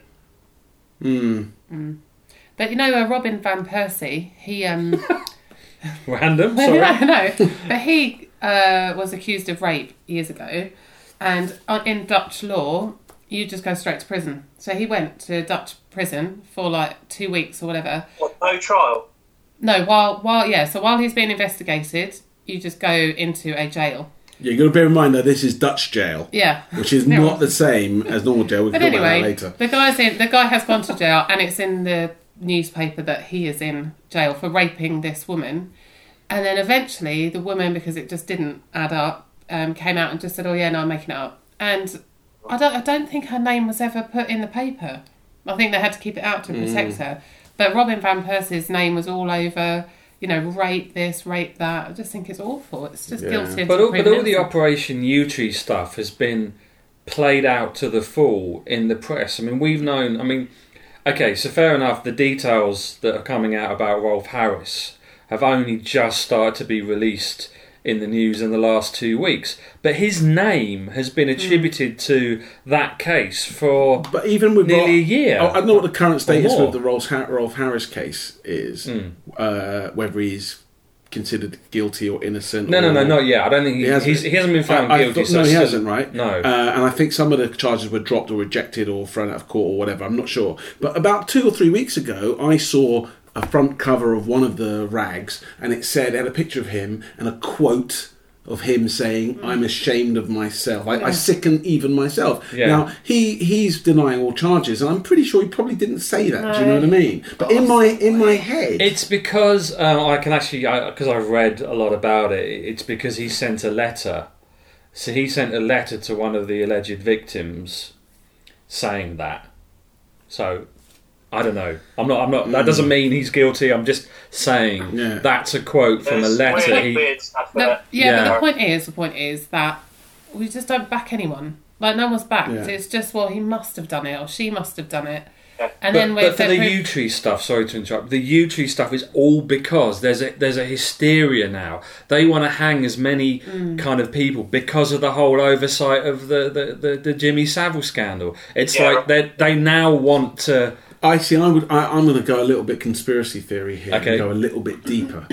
But you know, uh, Robin Van Persie, he. um random. I Sorry. know, but he uh, was accused of rape years ago, and uh, in Dutch law, you just go straight to prison. So he went to Dutch prison for like two weeks or whatever. What, no trial. No, while while yeah, so while he's being investigated, you just go into a jail. Yeah, you've got to bear in mind that this is Dutch jail, Yeah, which is Yeah. not the same as normal jail. We can But talk about that anyway, later. the guy's in. The guy has gone to jail, and it's in the newspaper that he is in jail for raping this woman. And then eventually, the woman, because it just didn't add up, um, came out and just said, "Oh yeah, no, I'm making it up." And I don't, I don't think her name was ever put in the paper. I think they had to keep it out to protect her. But Robin van Persie's name was all over. You know, rape this, rape that. I just think it's awful. It's just Yeah. guilty. But all, but all the. Operation Yewtree stuff has been played out to the full in the press. I mean, we've known. I mean, okay, so fair enough. The details that are coming out about Rolf Harris have only just started to be released in the news in the last two weeks. But his name has been attributed to that case for But even with nearly Ro- a year. I I don't know what the current status with the Rolf, Rolf Harris case is. Hmm. Uh, whether he's considered guilty or innocent. No, no, or- no, not yet. I don't think he, He hasn't. he's, he hasn't been found I- I guilty. thought- so no, he hasn't, right? No. Uh, and I think some of the charges were dropped or rejected or thrown out of court or whatever. I'm not sure. But about two or three weeks ago, I saw a front cover of one of the rags, and it said, it had a picture of him and a quote of him saying, "I'm ashamed of myself. I, I sicken even myself." Yeah. Now he he's denying all charges, and I'm pretty sure he probably didn't say that. Do you know what I mean? But in my in my head, It's because um, I can actually, because I've read a lot about it. It's because he sent a letter. So he sent a letter to one of the alleged victims, saying that. So I don't know. I'm not. I'm not. That doesn't mean he's guilty. I'm just saying Yeah. that's a quote from a letter. weird, He, weird stuff No, yeah, Yeah. but the point is, the point is that we just don't back anyone. Like no one's backed. Yeah. It's just well, he must have done it or she must have done it. Yeah. And but, then but for the pro- U tree stuff, sorry to interrupt. The Yewtree stuff is all because there's a there's a hysteria now. They want to hang as many Mm. kind of people because of the whole oversight of the the, the, the Jimmy Savile scandal. It's Yeah. like they they now want to. I see. I would. I, I'm going to go a little bit conspiracy theory here. Okay. And go a little bit deeper.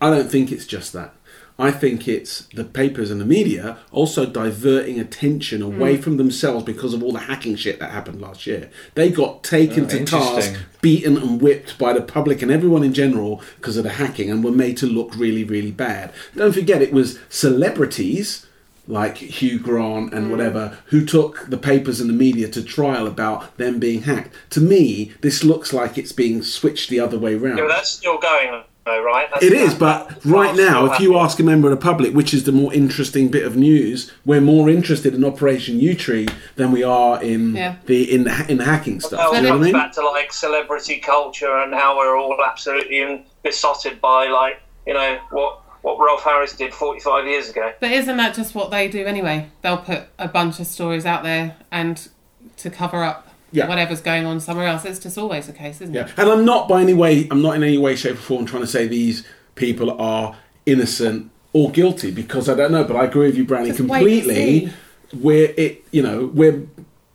I don't think it's just that. I think it's the papers and the media also diverting attention away hmm. from themselves because of all the hacking shit that happened last year. They got taken Oh, to task, beaten and whipped by the public and everyone in general because of the hacking, and were made to look really, really bad. Don't forget, it was celebrities like Hugh Grant and mm. whatever, who took the papers and the media to trial about them being hacked. To me, this looks like it's being switched the other way round. Yeah, that's still going, though, right? That's It is, but right now, if you ask a member of the public which is the more interesting bit of news, we're more interested in Operation Yewtree than we are in Yeah. the in the, in the hacking stuff. Well, Do it you know what I mean? back to like celebrity culture and how we're all absolutely besotted by like you know what what Rolf Harris did 45 years ago. But isn't that just what they do anyway? They'll put a bunch of stories out there and to cover up Yeah. whatever's going on somewhere else. It's just always the case, isn't Yeah, it? and I'm not by any way, I'm not in any way, shape, or form trying to say these people are innocent or guilty because I don't know. But I agree with you, Brownie, Just completely. see. We're it, you know, we're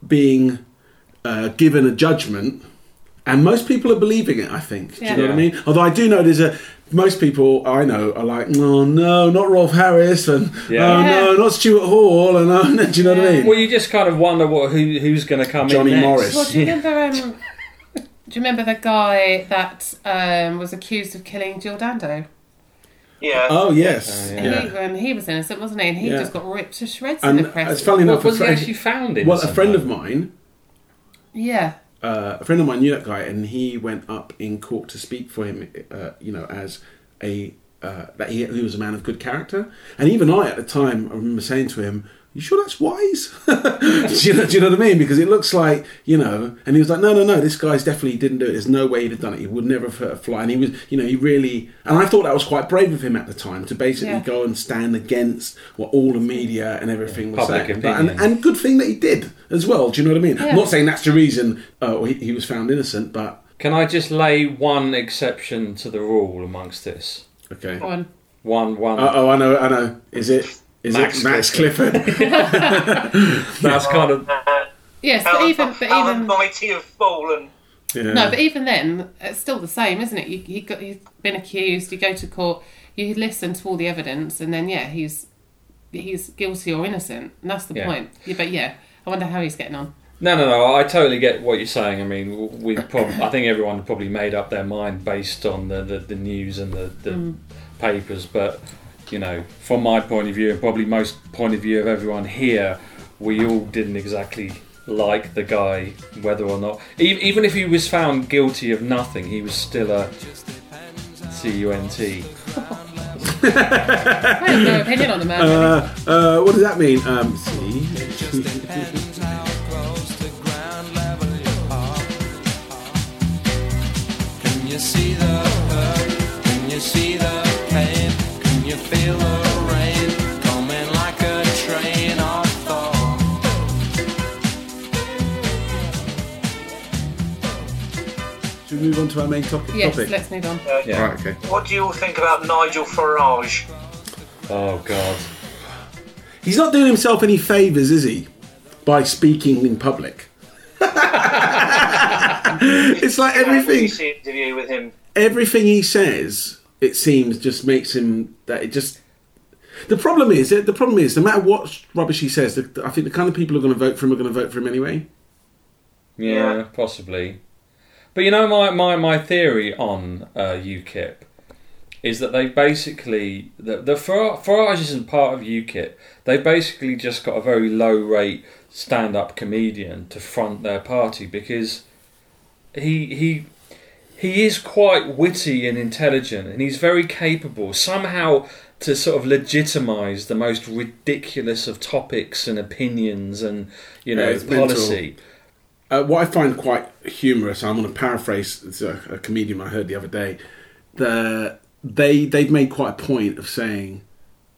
being uh, given a judgment, and most people are believing it. I think. Do you Yeah. know what I mean? Although I do know there's a most people I know are like, oh no, not Rolf Harris, and Yeah. oh no, not Stuart Hall, and oh, no, do you know what I mean? Well, you just kind of wonder what who who's going to come Johnny in next. Morris. Well, do you remember? Um, do you remember the guy that um, was accused of killing Jill Dando? Yeah. Oh yes, And Yeah. He, um, he was innocent, wasn't he? And he Yeah. just got ripped to shreds and in the press. it's funny enough. What was a he actually found in? well, a friend of mine yeah. Uh, a friend of mine knew that guy, and he went up in court to speak for him. Uh, you know, as a uh, that he, he was a man of good character, and even I at the time I remember saying to him, "You sure that's wise?" do, you know, do you know what I mean? Because it looks like you know, and he was like, "No, no, no, this guy's definitely didn't do it. There's no way he'd have done it. He would never have hurt a fly." And he was, you know, he really, and I thought that was quite brave of him at the time to basically Yeah. go and stand against what all the media and everything was saying. But- and, and good thing that he did as well. Do you know what I mean? Yeah. I'm not saying that's the reason uh, he, he was found innocent, but Can I just lay one exception to the rule amongst this? okay. Go on. One, one. Uh, oh, I know, I know. Is it? Is Max it Max Clifford? That's kind of. Yes, but even but how even the mighty have fallen. yeah. no, but even then, it's still the same, isn't it? You, you got you've been accused. You go to court. You listen to all the evidence, and then yeah, he's he's guilty or innocent, and that's the Yeah. point. Yeah, but yeah, I wonder how he's getting on. No, no, no. I totally get what you're saying. I mean, we prob- I think everyone probably made up their mind based on the, the, the news and the, the mm. papers. But you know, from my point of view, and probably most point of view of everyone here, we all didn't exactly like the guy, whether or not. e- Even if he was found guilty of nothing, he was still a cunt. I have no opinion on the man. Uh, uh, what does that mean? Um, see. Depends how close to ground level you are. Can you see the hurt? Can you see the we move on to our main topic? yes, topic? let's move on. Uh, yeah. Right, okay. What do you all think about Nigel Farage? Oh God. He's not doing himself any favours, is he? By speaking in public. it's like everything. see interview with him? everything he says it seems just makes him that it just. The problem is the problem is no matter what rubbish he says, the, I think the kind of people who are going to vote for him are going to vote for him anyway. Yeah, Yeah. possibly. But you know, my, my, my theory on uh, UKIP is that they basically the the Farage isn't part of UKIP. They basically just got a very low rate stand up comedian to front their party because he he he is quite witty and intelligent and he's very capable somehow to sort of legitimize the most ridiculous of topics and opinions and you know Yeah, it's mental. Uh, what I find quite humorous, I'm going to paraphrase a, a comedian I heard the other day. The they they've made quite a point of saying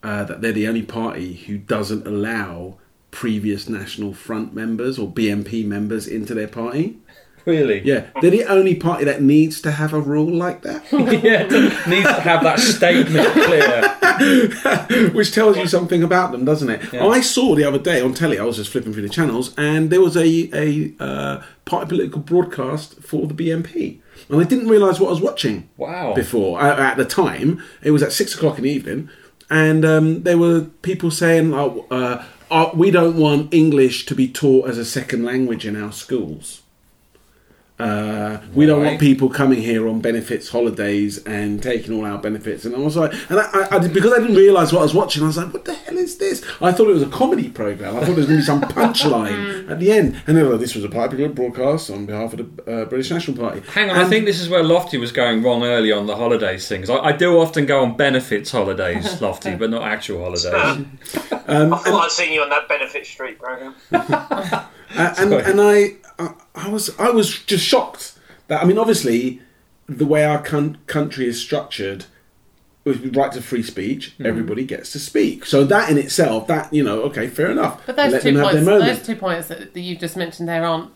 uh, that they're the only party who doesn't allow previous National Front members or BNP members into their party. Really? Yeah, they're the only party that needs to have a rule like that, yeah, needs to have that statement clear. which tells you something about them, doesn't it? Yeah. I saw the other day on telly. I was just flipping through the channels, and there was a a uh, party political broadcast for the BNP, and I didn't realise what I was watching. Wow. Before uh, at the time, it was at six o'clock in the evening, and um, there were people saying, oh, uh, uh, "We don't want English to be taught as a second language in our schools." Uh, we don't want people coming here on benefits holidays and taking all our benefits. And I was like, and I, I, I because I didn't realise what I was watching, I was like, what the hell is this? I thought it was a comedy program. I thought there was going to be some punchline at the end. And then like, this was a popular broadcast on behalf of the uh, British National Party. Hang on, I think this is where Lofty was going wrong early on the holidays things. I, I do often go on benefits holidays, Lofty, but not actual holidays. Um, I thought I'd seen you on that Benefit Street program. Uh, and and I, I I was I was just shocked that I mean obviously the way our con- country is structured with right to free speech Hmm. everybody gets to speak so that in itself that you know okay fair enough But those let two points, those two points that, that you've just mentioned there aren't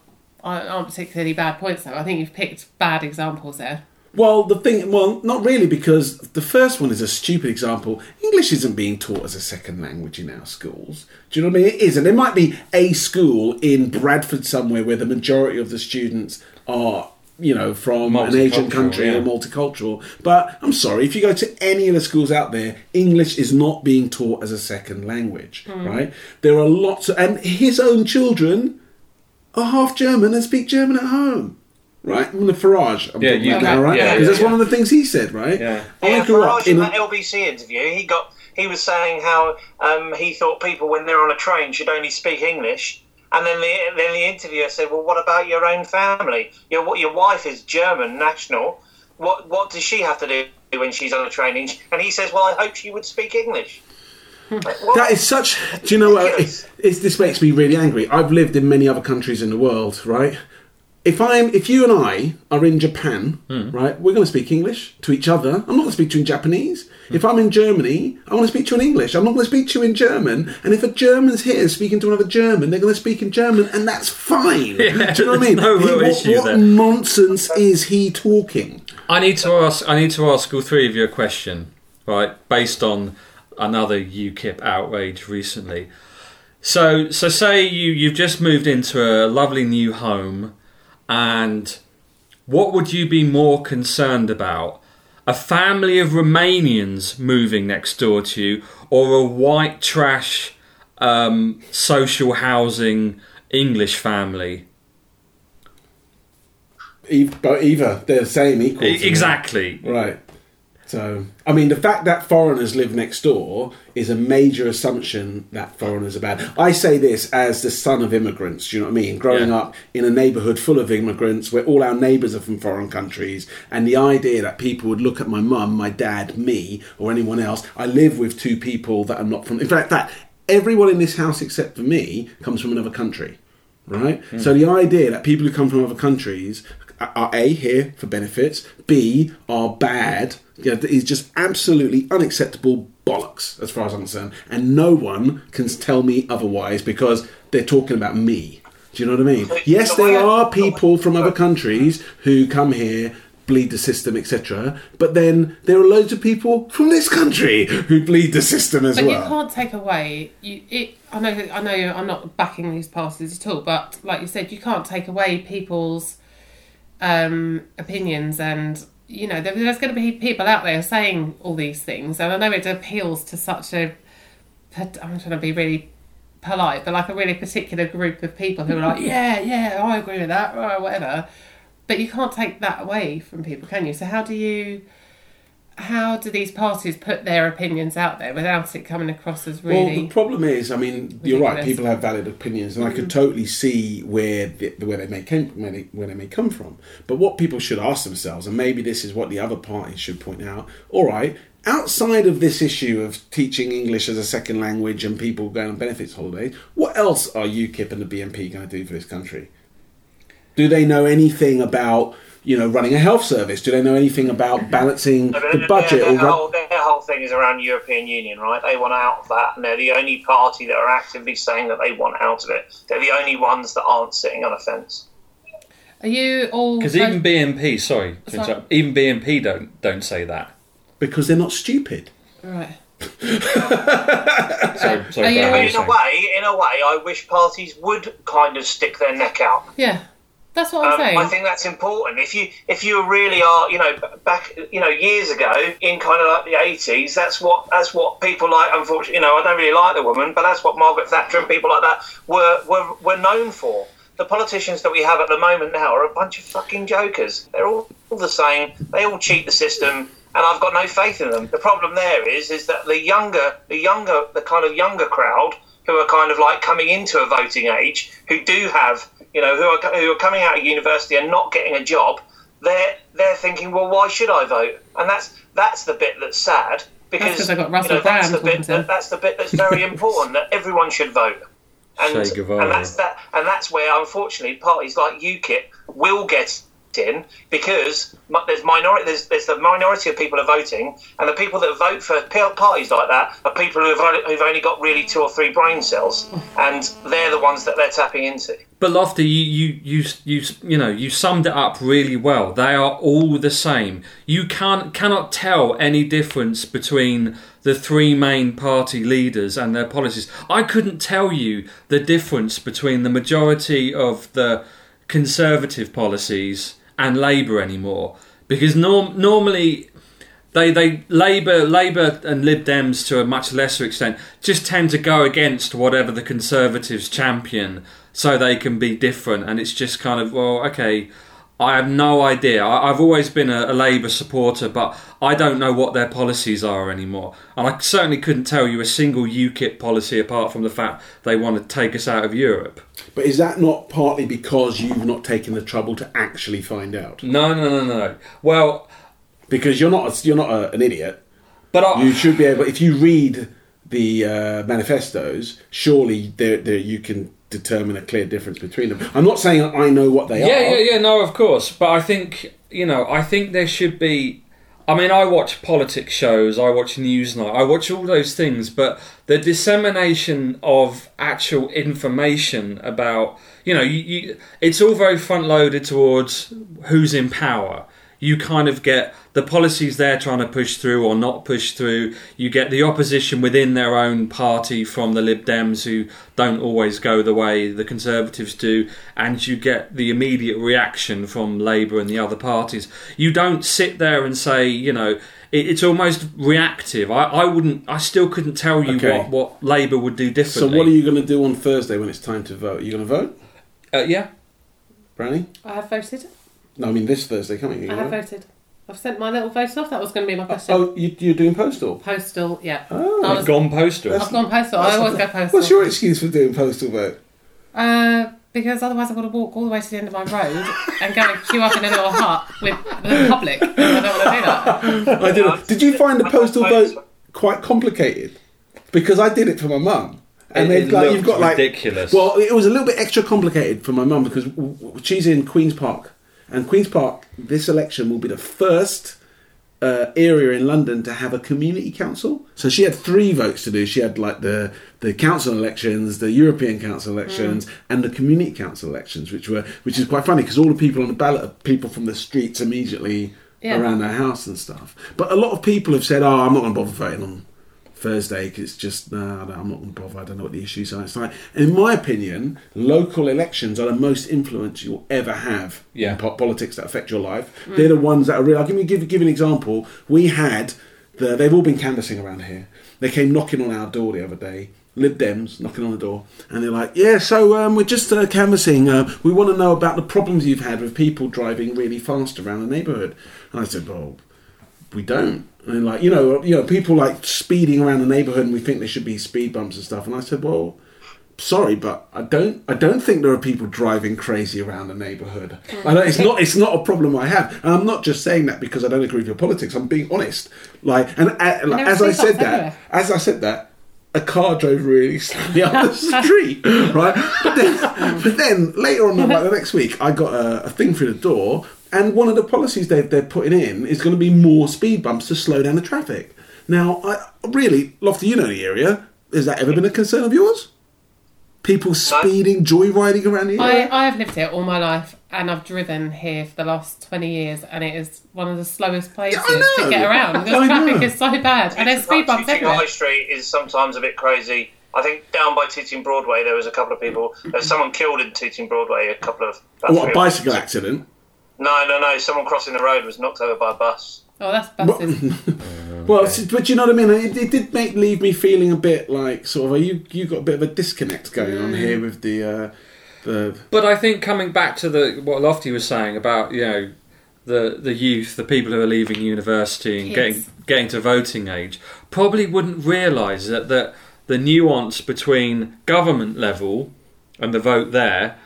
aren't aren't particularly bad points. Though I think you've picked bad examples there. Well the thing well not really because the first one is a stupid example English isn't being taught as a second language in our schools do you know what I mean it isn't there might be a school in Bradford somewhere where the majority of the students are you know from an Asian country yeah. or multicultural. But I'm sorry, if you go to any of the schools out there, English is not being taught as a second language, hmm. right? There are lots of, and his own children are half German and speak German at home. Right, I'm the Farage. I'm Yeah, talking you about can- now, right? yeah, Because yeah, that's yeah. one of the things he said, right? Yeah. I yeah, grew up Farage in in that LBC interview, he got he was saying how um, he thought people when they're on a train should only speak English. And then the then the interviewer said, "Well, what about your own family? Your your wife is German national. What what does she have to do when she's on a train?" And he says, "Well, I hope she would speak English." Well, That is such. Do you know what? It, Ridiculous. this makes me really angry. I've lived in many other countries in the world, right? If I'm, if you and I are in Japan, hmm. right, we're going to speak English to each other. I'm not going to speak to you in Japanese. Hmm. If I'm in Germany, I want to speak to you in English. I'm not going to speak to you in German. And if a German's here speaking to another German, they're going to speak in German, and that's fine. Do you know what I mean? no real what issue what there. nonsense is he talking? I need to ask. I need to ask all three of you a question, right? Based on another UKIP outrage recently. So, so say you you've just moved into a lovely new home, and what would you be more concerned about? A family of Romanians moving next door to you, or a white trash um, social housing English family? But either they're the same equal. Exactly. Right. So, I mean, the fact that foreigners live next door is a major assumption that foreigners are bad. I say this as the son of immigrants, do you know what I mean? Growing Yeah. up in a neighbourhood full of immigrants where all our neighbours are from foreign countries, and the idea that people would look at my mum, my dad, me, or anyone else. I live with two people that are not from. In fact, that everyone in this house except for me comes from another country right? Hmm. So the idea that people who come from other countries are- are a here for benefits, b are bad, you know, is just absolutely unacceptable bollocks as far as I'm concerned, and no one can tell me otherwise because they're talking about me. Do you know what I mean? Yes, there are people from other countries who come here. Bleed the system, etc. But then there are loads of people from this country who bleed the system as But well. But you can't take away you. It. I know. I know. I'm not backing these passes at all. But like you said, you can't take away people's um, opinions and you know, there, there's going to be people out there saying all these things, and I know it appeals to such a. I'm trying to be really polite, but like a really particular group of people who are like, yeah, yeah, I agree with that, or whatever. But you can't take that away from people, can you? So how do you? How do these parties put their opinions out there without it coming across as really? Well, the problem is, I mean, you're right. People have valid opinions, and I could mm. totally see where the, where they may come where they, where they may come from. But what people should ask themselves, and maybe this is what the other parties should point out. All right, outside of this issue of teaching English as a second language and people going on benefits holidays, what else are UKIP and the BNP going to do for this country? Do they know anything about? You know, running a health service. Do they know anything about balancing But the their- budget Their, or run- whole, their whole thing is around European Union, right? They want out of that, and they're the only party that are actively saying that they want out of it. They're the only ones that aren't sitting on a fence. Are you all? Because even BNP, sorry, Sorry. interrupt, even BNP don't don't say that. because they're not stupid? right. Sorry, sorry Are you- about But what in a way, in a way, I wish parties would kind of stick their neck out. Yeah, that's what I'm Um, saying. I think that's important. If you if you really are, you know, back you know years ago in kind of like the eighties, that's what that's what people like. Unfortunately, you know, I don't really like the woman, but that's what Margaret Thatcher and people like that were were, were known for. The politicians that we have at the moment now are a bunch of fucking jokers. They're all, all the same. They all cheat the system, and I've got no faith in them. The problem there is is that the younger the younger the kind of younger crowd who are kind of like coming into a voting age, who do have, you know, who are who are coming out of university and not getting a job, they're they're thinking, well, why should I vote? And that's that's the bit that's sad because 'cause they got you Russell know, that's the bit that, that's the bit that's very important that everyone should vote. And, and that's that, and that's where unfortunately parties like UKIP will get in because there's minority there's, there's the minority of people are voting and the people that vote for parties like that are people who have only, who've only got really two or three brain cells and they're the ones that they're tapping into But Lofty, you, you you you you know you summed it up really well. They are all the same. You can't cannot tell any difference between the three main party leaders and their policies. I couldn't tell you the difference between the majority of the conservative policies and Labour anymore. Because norm, normally they they Labour Labour and Lib Dems to a much lesser extent just tend to go against whatever the Conservatives champion so they can be different. And it's just kind of well okay I have no idea I, I've always been a, a Labour supporter but I don't know what their policies are anymore and I certainly couldn't tell you a single UKIP policy apart from the fact they want to take us out of Europe But is that not partly because you've not taken the trouble to actually find out? no no no no well Because you're not a, you're not a, an idiot. but I, You should be able. If you read the uh, manifestos, surely there, there you can determine a clear difference between them. I'm not saying I know what they yeah, are. yeah, yeah. Yeah. No, of course, but I think you know, I think there should be. I mean, I watch politics shows, I watch Newsnight, I watch all those things, but the dissemination of actual information about, you know, you, you, it's all very front loaded towards who's in power. You kind of get the policies they're trying to push through or not push through. You get the opposition within their own party from the Lib Dems who don't always go the way the Conservatives do, and you get the immediate reaction from Labour and the other parties. You don't sit there and say, you know, it, it's almost reactive. I, I wouldn't, I still couldn't tell you Okay. what, what Labour would do differently. So what are you going to do on Thursday when it's time to vote? Are you going to vote, Uh, yeah. Brownie? I have voted. No, I mean this Thursday coming. You I have know? voted. I've sent my little vote off. That was going to be my question. Oh, you, you're doing postal. Postal, yeah. Oh. I was, Gone postal. I've gone postal. I always go postal. What's your excuse for doing postal vote? Uh, because otherwise I've got to walk all the way to the end of my road and go and queue up in a little hut with the public. And I don't want to do that. I did. Did you find the postal vote quite complicated? Because I did it for my mum, and It- they've it like you've got like ridiculous. Well, it was a little bit extra complicated for my mum because w- w- she's in Queens Park, and Queens Park this election will be the first uh, area in London to have a community council. So she had three votes to do. She had like the the council elections, the European council elections, and the community council elections, which were which is quite funny because all the people on the ballot are people from the streets immediately Yeah. around their house and stuff. But a lot of people have said, "Oh, I'm not going to bother voting on Thursday because it's just no, no, I'm not going to bother. I don't know what the issues are. It's like, in my opinion, local elections are the most influence you'll ever have Yeah. in po- politics that affect your life. They're the ones that are real. I'll give you give, give an example. We had the they've all been canvassing around here. They came knocking on our door the other day. Lib Dems knocking on the door, and they're like, "Yeah, so um, we're just uh, canvassing. Uh, we want to know about the problems you've had with people driving really fast around the neighbourhood." And I said, "Well, we don't." And like, you know, you know, people like speeding around the neighbourhood, and we think there should be speed bumps and stuff. And I said, "Well, sorry, but I don't. I don't think there are people driving crazy around the don't, it's not. It's not a problem I have, and I'm not just saying that because I don't agree with your politics. I'm being honest. Like, and uh, like, as I said that, everywhere. as I said that, a car drove really slowly up the street, right? But then, but then later on, like the next week, I got a, a thing through the door, and one of the policies they're, they're putting in is going to be more speed bumps to slow down the traffic. Now, I really, Lofty, you know the area. Has that ever been a concern of yours? People speeding, joyriding around the I, area? I have lived here all my life and I've driven here for the last 20 years and it is one of the slowest places I know. to get around because traffic know. is so bad and there's speed bumps everywhere. High Street is sometimes a bit crazy. I think down by Tooting Broadway there was a couple of people. There's someone killed in Tooting Broadway. A couple of what, a or- bicycle accident? No, no, no. Someone crossing the road was knocked over by a bus. Oh, that's buses. Well, s- but you know what I mean. It, it did make leave me feeling a bit like sort of you you got a bit of a disconnect going on here with the uh, the But I think coming back to the what Lofty was saying about you know the the youth, the people who are leaving university and Kids. getting getting to voting age, probably wouldn't realise that that the nuance between government level and the vote there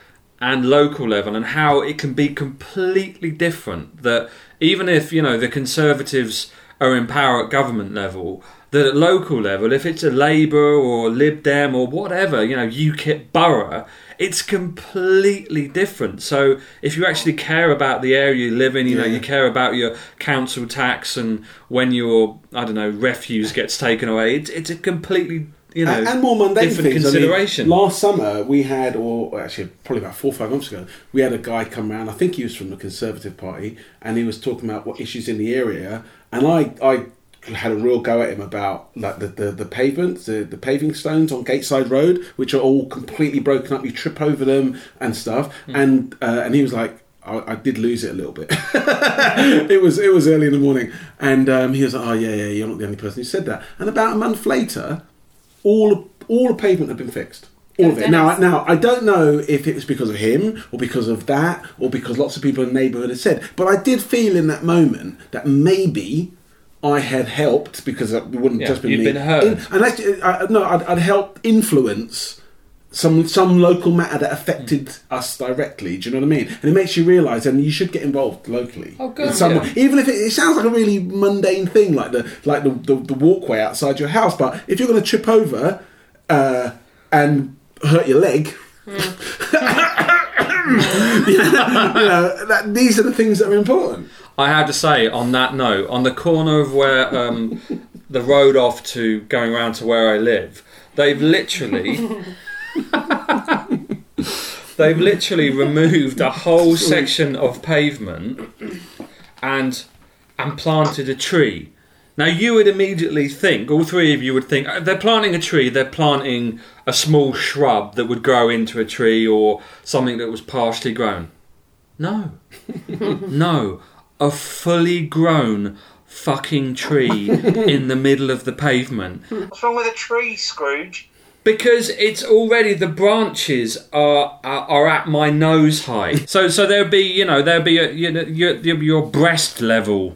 and local level and how it can be completely different. That even if you know the Conservatives are in power at government level, that at local level, if it's a Labour or Lib Dem or whatever, you know, UKIP borough, it's completely different. So if you actually care about the area you live in, you know, Yeah. you care about your council tax and when your I don't know refuse gets taken away, it's it's a completely you know and, and more mundane different things. I mean, consideration. last summer we had, or actually probably about four or five months ago, we had a guy come round. I think he was from the Conservative Party, and he was talking about what issues in the area. And I, I had a real go at him about like the the, the pavements, the, the paving stones on Gateside Road, which are all completely broken up. You trip over them and stuff. Hmm. And uh, and he was like. I, I did lose it a little bit. it was it was early in the morning, and um, he was like, "Oh yeah, yeah, you're not the only person who said that." And about a month later, all all the pavement had been fixed. All of it. Now, now I don't know if it was because of him or because of that or because lots of people in the neighbourhood had said, but I did feel in that moment that maybe I had helped because it wouldn't Yeah, just been you'd me. been heard. In- and actually, I, no, I'd, I'd helped influence some some local matter that affected us directly. Do you know what I mean? And it makes you realise, and you should get involved locally. Oh, good. In some Yeah. Even if it, it sounds like a really mundane thing, like the like the, the, the walkway outside your house, but if you're going to trip over uh, and hurt your leg. you know, that, these are the things that are important. I have to say, on that note, on the corner of where um, the road off to going around to where I live, they've literally. they've literally removed a whole section of pavement and and planted a tree. Now you would immediately think, all three of you would think, "Uh, they're planting a tree. They're planting a small shrub that would grow into a tree or something that was partially grown. No, no, a fully grown fucking tree in the middle of the pavement What's wrong with a tree, Scrooge? Because it's already the branches are are, are at my nose height. So so there'd be you know there'd be a, you know, your, your your breast level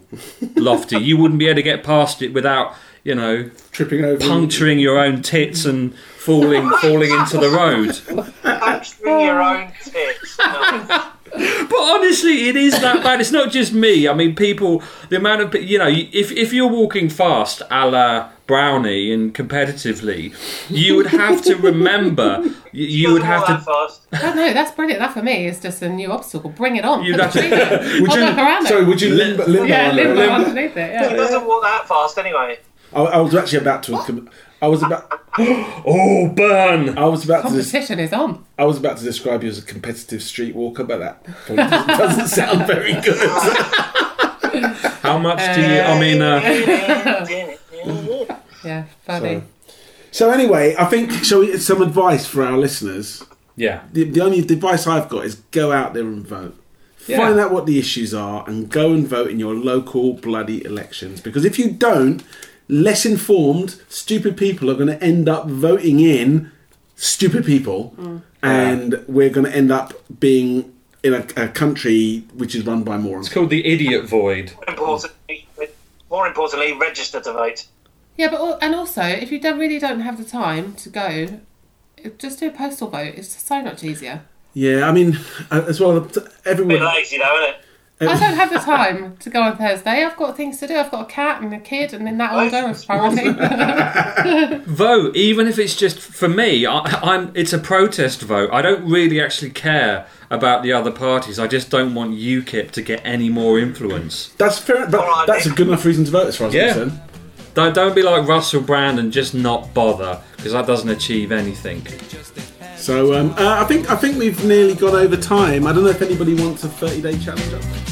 lofty. You wouldn't be able to get past it without you know Tripping over. puncturing your own tits and falling falling into the road. Puncturing your own tits. No. But honestly, it is that bad. It's not just me. I mean, people. The amount of pe- you know, if if you're walking fast, a la Brownie, and competitively, you would have to remember. You, you would have to. that fast. Oh, no, that's brilliant. That for me is just a new obstacle. Bring it on. You'd have to- Would you, look around it. sorry, would you limbo, limbo yeah, under it? limbo Limbo- underneath it. He doesn't walk that fast anyway. I, I was actually about to. I was about. Oh, burn! I was about to. Des- Competition is on. I was about to describe you as a competitive streetwalker, but that doesn't, doesn't sound very good. How much do you? I mean, uh, Yeah, Funny. So anyway, I think so. It's some advice for our listeners. Yeah. The, the only advice I've got is go out there and vote. Yeah. Find out what the issues are and go and vote in your local bloody elections. Because if you don't, less informed, stupid people are going to end up voting in stupid people, and we're going to end up being in a, a country which is run by morons. It's called the idiot void. Importantly, more importantly, register to vote. Yeah, but and also if you don't really don't have the time to go, just do a postal vote. It's so much easier. Yeah, I mean, uh, as well, everyone. Bit everyone. lazy though, isn't it? I don't have the time to go on Thursday. I've got things to do. I've got a cat and a kid, and in that order of priority. Vote, even if it's just for me. I, I'm. It's a protest vote. I don't really actually care about the other parties. I just don't want UKIP to get any more influence. That's fair, but All right, that's a good enough reason to vote, as far as Yeah. I'm concerned. Don't, don't be like Russell Brand and just not bother because that doesn't achieve anything. So um, uh, I think I think we've nearly got over time. I don't know if anybody wants a 30 day challenge. Up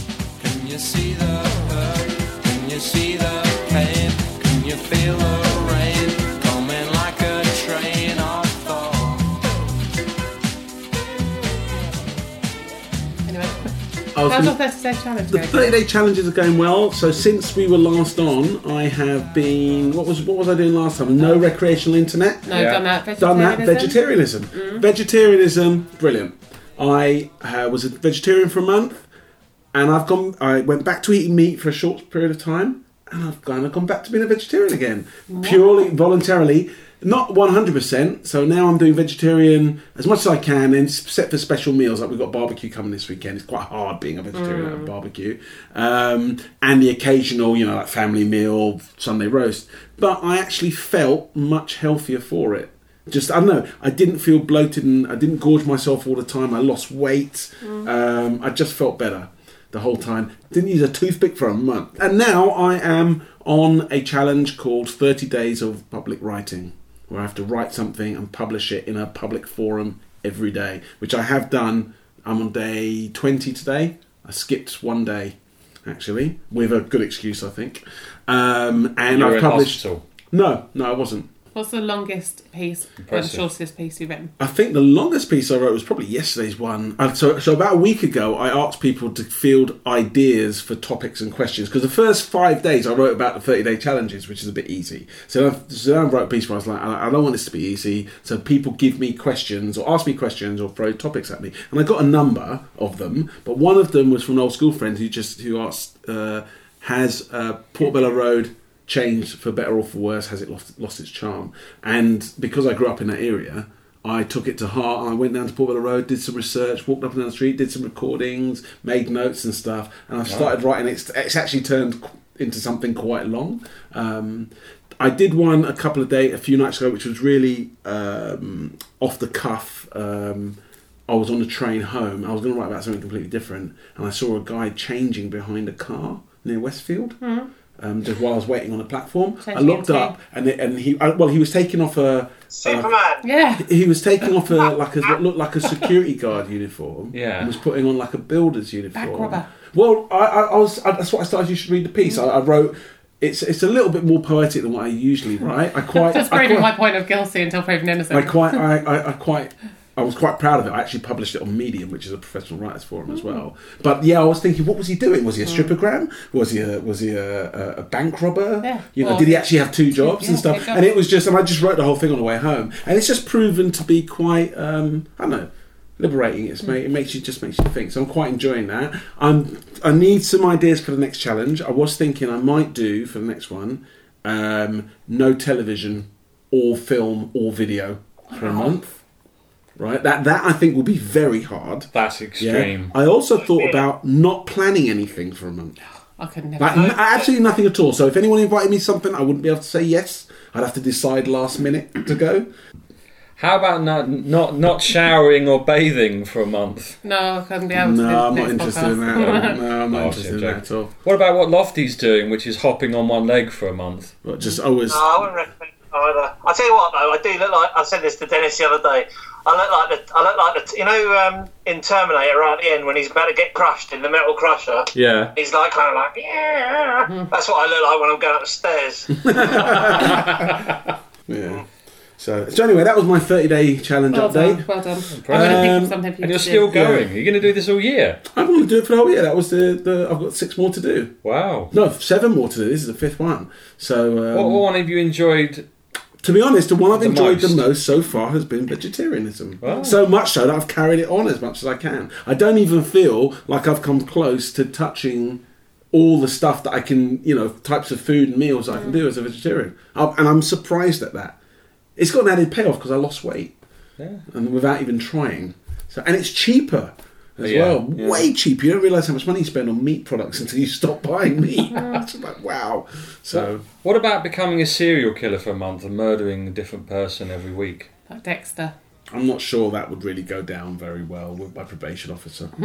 how's gonna- 30 day challenge the 30 day challenges are going well. So since we were last on, I have been what was what was I doing last time? No recreational internet. No, Yeah. done that. Done that. Vegetarianism? Vegetarianism. Vegetarianism. Brilliant. I uh, was a vegetarian for a month, and I've gone. I went back to eating meat for a short period of time, and I've kind of gone back to being a vegetarian again, purely voluntarily. Not 100%, so now I'm doing vegetarian as much as I can, and except for special meals. Like we've got barbecue coming this weekend. It's quite hard being a vegetarian at a barbecue. Um, and the occasional, you know, like family meal, Sunday roast. But I actually felt much healthier for it. Just, I don't know, I didn't feel bloated and I didn't gorge myself all the time. I lost weight. Um, I just felt better the whole time. Didn't use a toothpick for a month. And now I am on a challenge called 30 Days of Public Writing, where I have to write something and publish it in a public forum every day, which I have done. I'm on day 20 today. I skipped one day, actually, with a good excuse, I think. Um, and I've published. No, no, I wasn't. What's the longest piece and Impressive. shortest piece you've written? I think the longest piece I wrote was probably yesterday's one. Uh, So, so about a week ago, I asked people to field ideas for topics and questions because the first five days I wrote about the 30 day challenges, which is a bit easy. So, I, so then I wrote a piece where I was like, I I don't want this to be easy. So people give me questions or ask me questions or throw topics at me, and I got a number of them. But one of them was from an old school friend who just who asked, uh, "Has uh, Portobello Road?" Changed for better or for worse? Has it lost, lost its charm? And because I grew up in that area, I took it to heart and I went down to Portobello Road, did some research, walked up and down the street, did some recordings, made notes and stuff, and I've started writing. It's, it's actually turned into something quite long. Um, I did one a couple of days, a few nights ago, which was really um, off the cuff. Um, I was on the train home. I was going to write about something completely different, and I saw a guy changing behind a car near Westfield. Um, just while I was waiting on the platform, I looked up and it, and he I, well he was taking off a Superman. Yeah. he was taking off a like a what looked like a security guard uniform. Yeah. And was putting on like a builder's uniform. Back rubber. Well, I, I, I was. I, that's what I started. You should read the piece. I, I wrote. It's it's a little bit more poetic than what I usually write. I quite. Just I proving my point of guilty until proven innocent. I quite. I, I, I quite. I was quite proud of it. I actually published it on Medium, which is a professional writers forum as well. But yeah, I was thinking, what was he doing? Was he a strippergram? Was he a was he a, a, bank robber? Yeah. You know, did he actually have two jobs Yeah, and stuff? And it was just, and I just wrote the whole thing on the way home, and it's just proven to be quite. Um, I don't know. Liberating, it's made, it makes you just makes you think. So I'm quite enjoying that. I'm I need some ideas for the next challenge. I was thinking I might do for the next one, um, no television, or film, or video for a month. Right, that that I think will be very hard. That's Yeah. extreme. I also thought about not planning anything for a month. I could never. Like, n- absolutely nothing at all. So if anyone invited me something, I wouldn't be able to say yes. I'd have to decide last minute to go. How about not not not showering or bathing for a month? no, I couldn't be able to. do No, I'm not interested in that. No, I'm not Oh, interested in that at all. What about what Lofty's doing, which is hopping on one leg for a month? But just always. No, I wouldn't recommend it either. I tell you what, though, I do look like. I said this to Dennis the other day. I look like the. I look like the. You know, um, in Terminator, right at the end when he's about to get crushed in the metal crusher. Yeah. He's like kind of like, yeah. That's what I look like when I'm going up the stairs. Yeah. So, so anyway, that was my 30 day challenge Well update. done, well done. I'm going to think Um, of something for you And you're to still do. going. You're going to do this all year. I'm going to do it for the whole year. That was the, the. I've got six more to do. Wow. No, seven more to do. This is the fifth one. So, um, What one have you enjoyed? To be honest, the one I've The enjoyed the most? most so far has been vegetarianism. Wow. So much so that I've carried it on as much as I can. I don't even feel like I've come close to touching all the stuff that I can, you know, types of food and meals I can do as a vegetarian. i and I'm surprised at that. It's got an added payoff because I lost weight, Yeah. and without even trying. So, and it's cheaper as Yeah, well, yeah. way cheaper. You don't realise how much money you spend on meat products until you stop buying meat. it's like wow. So. What about becoming a serial killer for a month and murdering a different person every week? Like Dexter. I'm not sure that would really go down very well with my probation officer.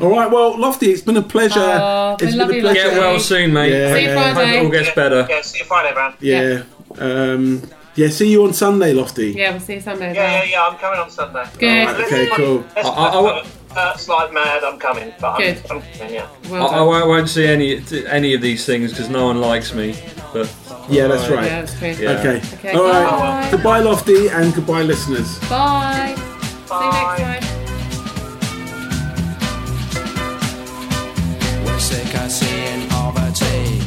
All right, well, Lofty, it's been a pleasure. Oh, it's I love you, Get well soon, mate. Yeah. See you Friday. Hope Friday. it all gets better. Yeah, see you Friday, man. Yeah. Um, yeah, see you on Sunday, Lofty. Yeah, we'll see you Sunday. Yeah, yeah, well. yeah. I'm coming on Sunday. Good. Alright, okay, cool. Let's I- I- I- Hurts like mad. I'm coming, but I'm, Good. I'm coming. Yeah. Well I done. won't, won't see any any of these things because no one likes me. But Yeah, that's right. Yeah, that's true. Yeah. Okay. Okay, All right. bye. Goodbye, Lofty, and goodbye, listeners. Bye. Bye. See you next time. We're sick of seeing poverty.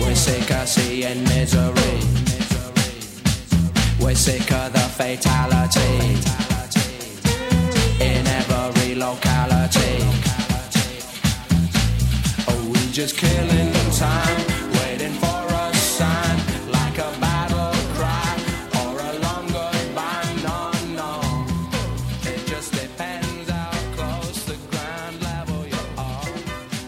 We're sick of seeing misery. We're sick of the fatality in every locality. Oh, we just killing time, waiting for a sign like a battle cry or a long goodbye. No, no. It just depends how close the ground level you are.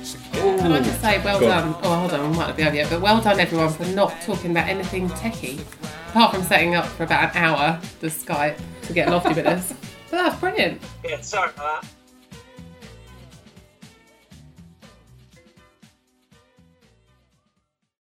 So Can I just say, well Go done. Oh, hold on, I might not be over yet, but well done everyone for not talking about anything techie, apart from setting up for about an hour the Skype to get Lofty with us. But that's brilliant. Yeah. Sorry about that.